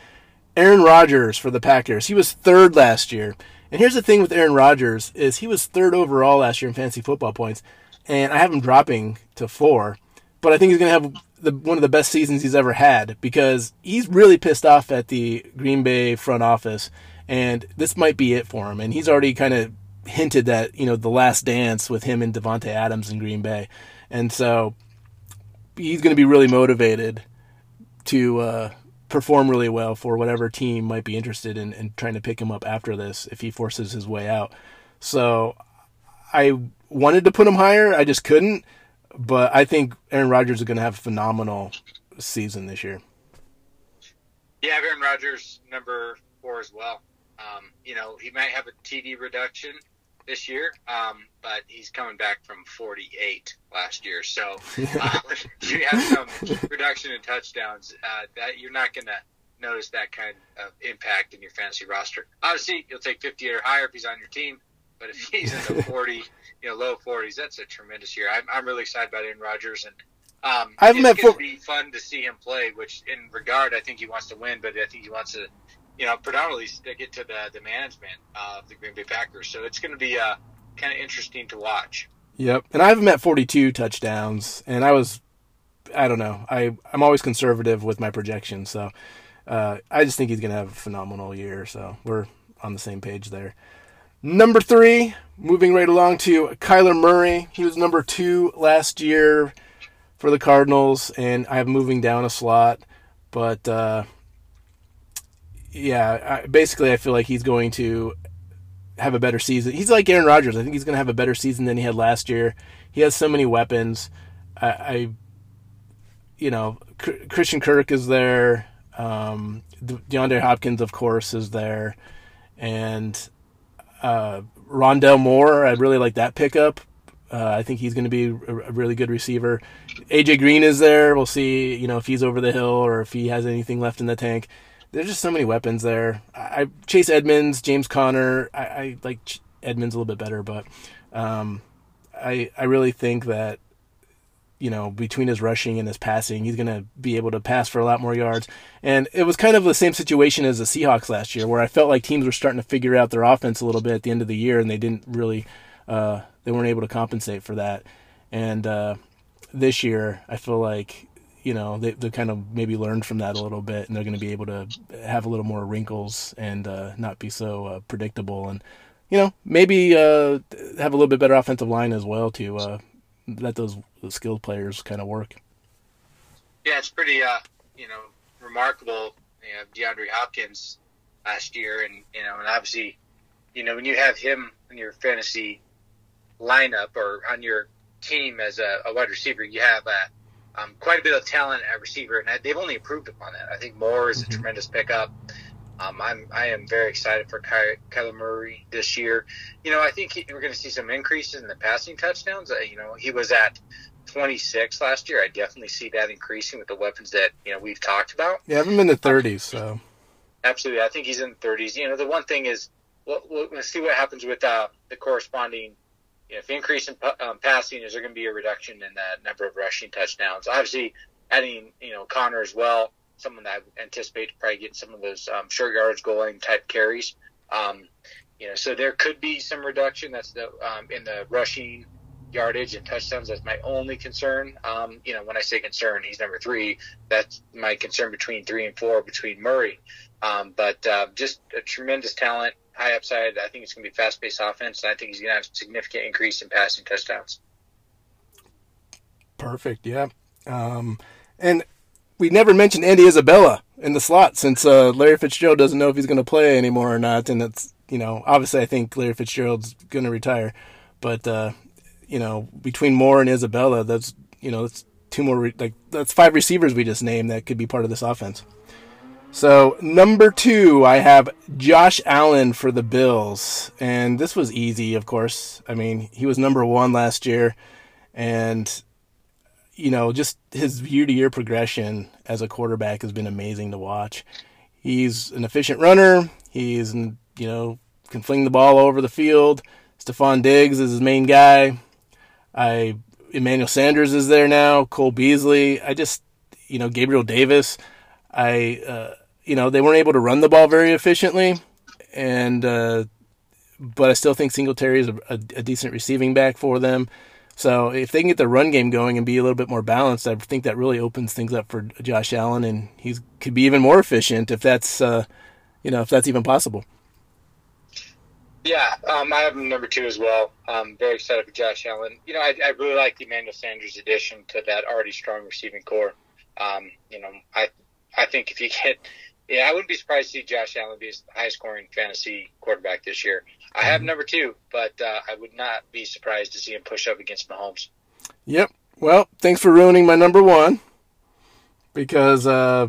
Aaron Rodgers for the Packers. He was third last year. And here's the thing with Aaron Rodgers is he was third overall last year in fantasy football points, and I have him dropping to four. But I think he's going to have the, one of the best seasons he's ever had because he's really pissed off at the Green Bay front office, and this might be it for him. And he's already kind of hinted that you know the last dance with him and Davante Adams in Green Bay, and so he's going to be really motivated to uh, perform really well for whatever team might be interested in, in trying to pick him up after this if he forces his way out. So I wanted to put him higher, I just couldn't. But I think Aaron Rodgers is going to have a phenomenal season this year. Yeah, Aaron Rodgers number four as well. Um, you know, he might have a TD reduction this year, um, but he's coming back from 48 last year. So uh, <laughs> you have some reduction in touchdowns. Uh, that you're not going to notice that kind of impact in your fantasy roster. Obviously, you'll take 50 or higher if he's on your team, but if he's in the <laughs> 40, you know, low 40s, that's a tremendous year. I'm, I'm really excited about Aaron Rodgers and. Um, I've it's going to be fun to see him play. Which, in regard, I think he wants to win, but I think he wants to you know, predominantly stick it to the, the management of the Green Bay Packers. So it's going to be uh, kind of interesting to watch. Yep. And I have him at 42 touchdowns, and I was, I don't know, I, I'm always conservative with my projections. So uh, I just think he's going to have a phenomenal year. So we're on the same page there. Number three, moving right along to Kyler Murray. He was number two last year for the Cardinals, and I have moving down a slot. But uh, yeah, I, basically, I feel like he's going to have a better season. He's like Aaron Rodgers. I think he's going to have a better season than he had last year. He has so many weapons. I, I you know, C- Christian Kirk is there. Um, DeAndre Hopkins, of course, is there, and uh, Rondale Moore. I really like that pickup. Uh, I think he's going to be a, a, really good receiver. AJ Green is there. We'll see, you know, if he's over the hill or if he has anything left in the tank there's just so many weapons there. I, Chase Edmonds, James Conner. I, I like Edmonds a little bit better, but um, I I really think that you know between his rushing and his passing, he's going to be able to pass for a lot more yards. And it was kind of the same situation as the Seahawks last year, where I felt like teams were starting to figure out their offense a little bit at the end of the year, and they didn't really uh, they weren't able to compensate for that. And uh, this year, I feel like you know they they kind of maybe learned from that a little bit, and they're going to be able to have a little more wrinkles and uh, not be so uh, predictable, and you know maybe uh, have a little bit better offensive line as well to uh, let those, skilled players kind of work. Yeah, it's pretty uh, you know remarkable. You know, DeAndre Hopkins last year, and you know, and obviously, you know, when you have him in your fantasy lineup or on your team as a, a wide receiver, you have a um, quite a bit of talent at receiver, and they've only improved upon that. I think Moore is a mm-hmm. tremendous pickup. Um, I'm I am very excited for Ky- Kyler Murray this year. You know, I think he, we're going to see some increases in the passing touchdowns. Uh, you know, he was at 26 last year. I definitely see that increasing with the weapons that you know we've talked about. Yeah, I'm in the 30s, so absolutely, I think he's in the 30s. You know, the one thing is, we'll, we'll see what happens with uh, the corresponding if increase in um, passing, is there going to be a reduction in the number of rushing touchdowns? Obviously, adding you know Conner as well, someone that I anticipate to probably get some of those um, short yards going type carries. Um, you know, so there could be some reduction. That's the um, in the rushing yardage and touchdowns. That's my only concern. Um, you know, when I say concern, he's number three. That's my concern between three and four between Murray. Um, but uh, just a tremendous talent high upside. I think it's going to be fast paced offense, and I think he's going to have a significant increase in passing touchdowns. Perfect. Yeah. Um, and we never mentioned Andy Isabella in the slot since uh, Larry Fitzgerald doesn't know if he's going to play anymore or not. And it's, you know, obviously I think Larry Fitzgerald's going to retire. But, uh, you know, between Moore and Isabella, that's, you know, that's two more, re- like, that's five receivers we just named that could be part of this offense. So, number two, I have Josh Allen for the Bills. And this was easy, of course. I mean, he was number one last year. And you know, just his year to year progression as a quarterback has been amazing to watch. He's an efficient runner. He's, you know, can fling the ball over the field. Stefon Diggs is his main guy. I Emmanuel Sanders is there now. Cole Beasley. I just, you know, Gabriel Davis. I, uh, you know, they weren't able to run the ball very efficiently, and uh, but I still think Singletary is a, a, a decent receiving back for them. So if they can get the run game going and be a little bit more balanced, I think that really opens things up for Josh Allen, and he could be even more efficient if that's, uh, you know, if that's even possible. Yeah, um, I have him number two as well. I'm very excited for Josh Allen. You know, I, I really like the Emmanuel Sanders addition to that already strong receiving core. Um, you know, I I think if you get, yeah, I wouldn't be surprised to see Josh Allen be the highest scoring fantasy quarterback this year. I have mm-hmm. number two, but uh, I would not be surprised to see him push up against Mahomes. Yep. Well, thanks for ruining my number one. Because, uh,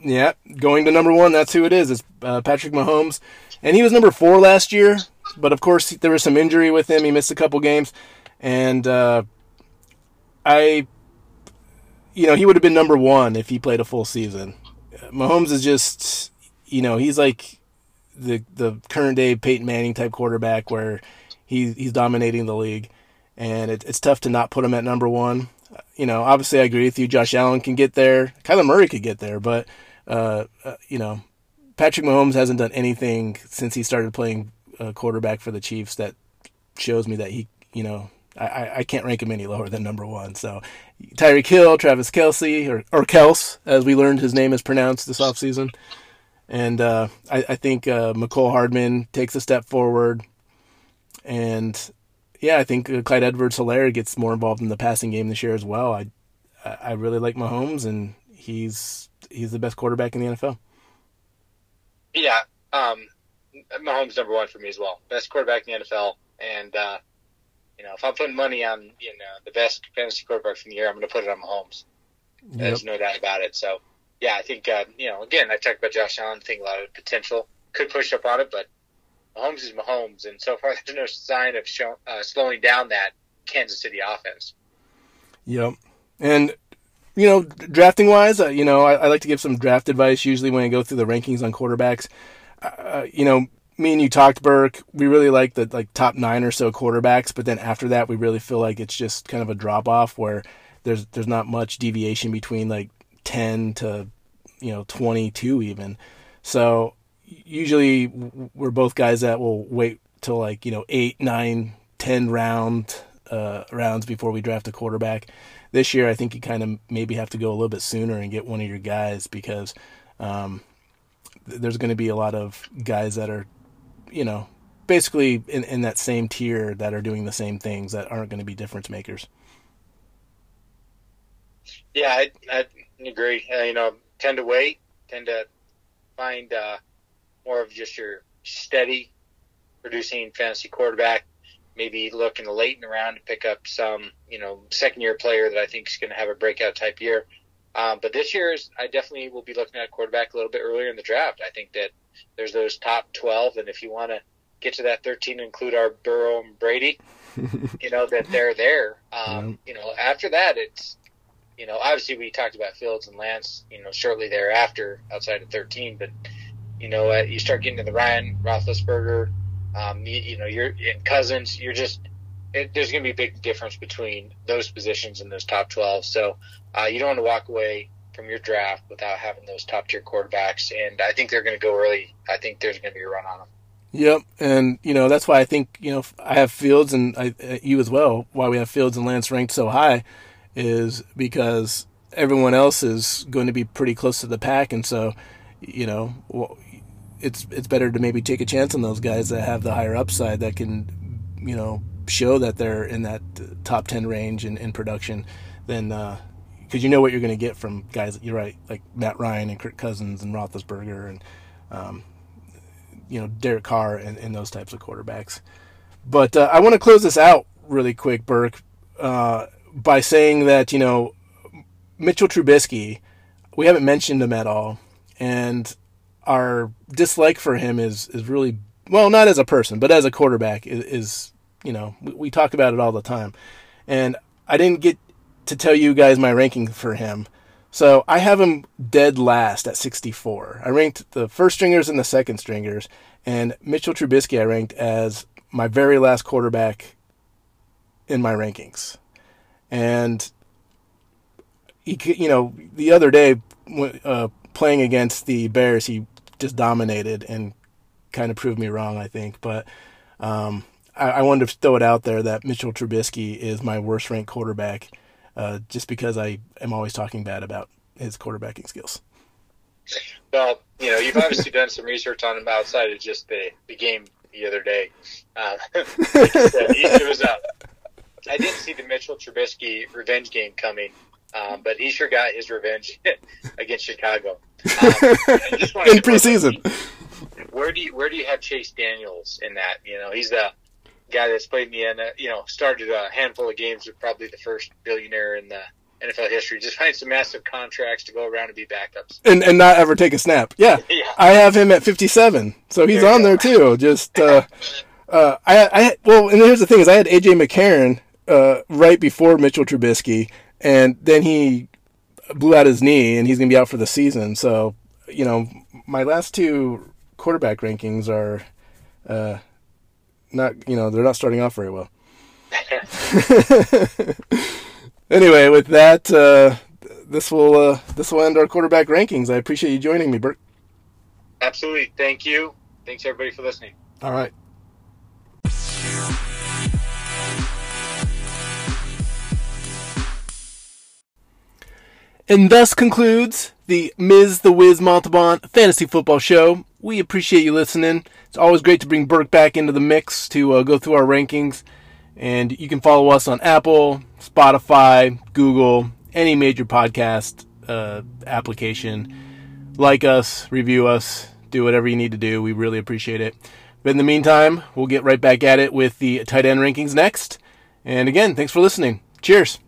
yeah, going to number one, that's who it is. It's uh, Patrick Mahomes. And he was number four last year, but of course there was some injury with him. He missed a couple games. And uh, I, you know, he would have been number one if he played a full season. Mahomes is just, you know, he's like the the current day Peyton Manning type quarterback where he he's dominating the league, and it, it's tough to not put him at number one. You know, obviously I agree with you. Josh Allen can get there. Kyler Murray could get there, but uh, uh, you know, Patrick Mahomes hasn't done anything since he started playing uh, quarterback for the Chiefs that shows me that he, you know, I, I can't rank him any lower than number one. So Tyreek Hill, Travis Kelce, or, or Kels, as we learned his name is pronounced this offseason. And uh, I, I, think uh, Mecole Hardman takes a step forward. And yeah, I think uh, Clyde Edwards Helaire gets more involved in the passing game this year as well. I I really like Mahomes, and he's he's the best quarterback in the NFL. Yeah, um, Mahomes number one for me as well. Best quarterback in the NFL, and uh, you know if I'm putting money on you know the best fantasy quarterback from the year, I'm going to put it on Mahomes. Yep. There's no doubt about it. So yeah, I think uh, you know again I talked about Josh Allen. Think a lot of potential could push up on it, but Mahomes is Mahomes, and so far <laughs> there's no sign of show, uh, slowing down that Kansas City offense. Yep, and you know drafting wise, uh, you know I, I, like to give some draft advice usually when I go through the rankings on quarterbacks. Uh, uh, you know, me and you talked, Burke. We really like the like top nine or so quarterbacks, but then after that, we really feel like it's just kind of a drop off where there's there's not much deviation between like 10 to you know 22 even so usually we're both guys that will wait till like you know 8 9 10 round uh, rounds before we draft a quarterback this year i think you kind of maybe have to go a little bit sooner and get one of your guys because um, there's going to be a lot of guys that are you know basically in, in that same tier that are doing the same things that aren't going to be difference makers yeah, I, I agree. Uh, you know, tend to wait, tend to find uh, more of just your steady producing fantasy quarterback. Maybe look in the late in the round to pick up some, you know, second year player that I think is going to have a breakout type year. Um, but this year's, I definitely will be looking at quarterback a little bit earlier in the draft. I think that there's those top 12, and if you want to get to that 13 include our Burrow and Brady, <laughs> you know, that they're there. Um, You know, after that, it's you know, obviously we talked about Fields and Lance, you know, shortly thereafter outside of 13, but you know, uh, you start getting to the Ryan Roethlisberger, um, you, you know, you're in Cousins, you're just, it, there's going to be a big difference between those positions and those top 12. So, uh, you don't want to walk away from your draft without having those top tier quarterbacks. And I think they're going to go early. I think there's going to be a run on them. Yep, and you know that's why I think you know I have Fields and I, uh, you as well. Why we have Fields and Lance ranked so high is because everyone else is going to be pretty close to the pack, and so you know it's it's better to maybe take a chance on those guys that have the higher upside that can you know show that they're in that top ten range in, in production than uh, because you know what you're going to get from guys. You're right, like Matt Ryan and Kirk Cousins and Roethlisberger and um, you know Derek Carr and, and, those types of quarterbacks. But uh, I want to close this out really quick, Burke, uh, by saying that you know Mitchell Trubisky, we haven't mentioned him at all, and our dislike for him is is really well, not as a person, but as a quarterback is, is you know we, we talk about it all the time, and I didn't get to tell you guys my ranking for him. So I have him dead last at 64. I ranked the first stringers and the second stringers, and Mitchell Trubisky I ranked as my very last quarterback in my rankings. And he, you know, the other day uh, playing against the Bears, he just dominated and kind of proved me wrong, I think. But um, I, I, wanted to throw it out there that Mitchell Trubisky is my worst ranked quarterback, uh, just because I am always talking bad about his quarterbacking skills. Well, you know, you've obviously done some research on him outside of just the, the game the other day. Uh, <laughs> it was a, I didn't see the Mitchell Trubisky revenge game coming, um, but he sure got his revenge <laughs> against Chicago. Um, in preseason. Where do you where do you have Chase Daniels in that? You know, he's the guy that's played me in the N. You know, started a handful of games with probably the first billionaire in the NFL history. Just find some massive contracts to go around and be backups, and and not ever take a snap. Yeah, <laughs> yeah. I have him at fifty seven, so he's there on there too. Just uh, <laughs> uh, I I well, and here's the thing: is I had AJ McCarron uh, right before Mitchell Trubisky, and then he blew out his knee, and he's going to be out for the season. So, you know, my last two quarterback rankings are uh, not, you know, they're not starting off very well. <laughs> <laughs> anyway, with that, uh, this will uh, this will end our quarterback rankings. I appreciate you joining me, Bert. Absolutely, thank you. Thanks everybody for listening. All right. And thus concludes the Ms. the Wiz Montalban Fantasy Football Show. We appreciate you listening. It's always great to bring Burke back into the mix to uh, go through our rankings. And you can follow us on Apple, Spotify, Google, any major podcast uh, application. Like us, review us, do whatever you need to do. We really appreciate it. But in the meantime, we'll get right back at it with the tight end rankings next. And again, thanks for listening. Cheers.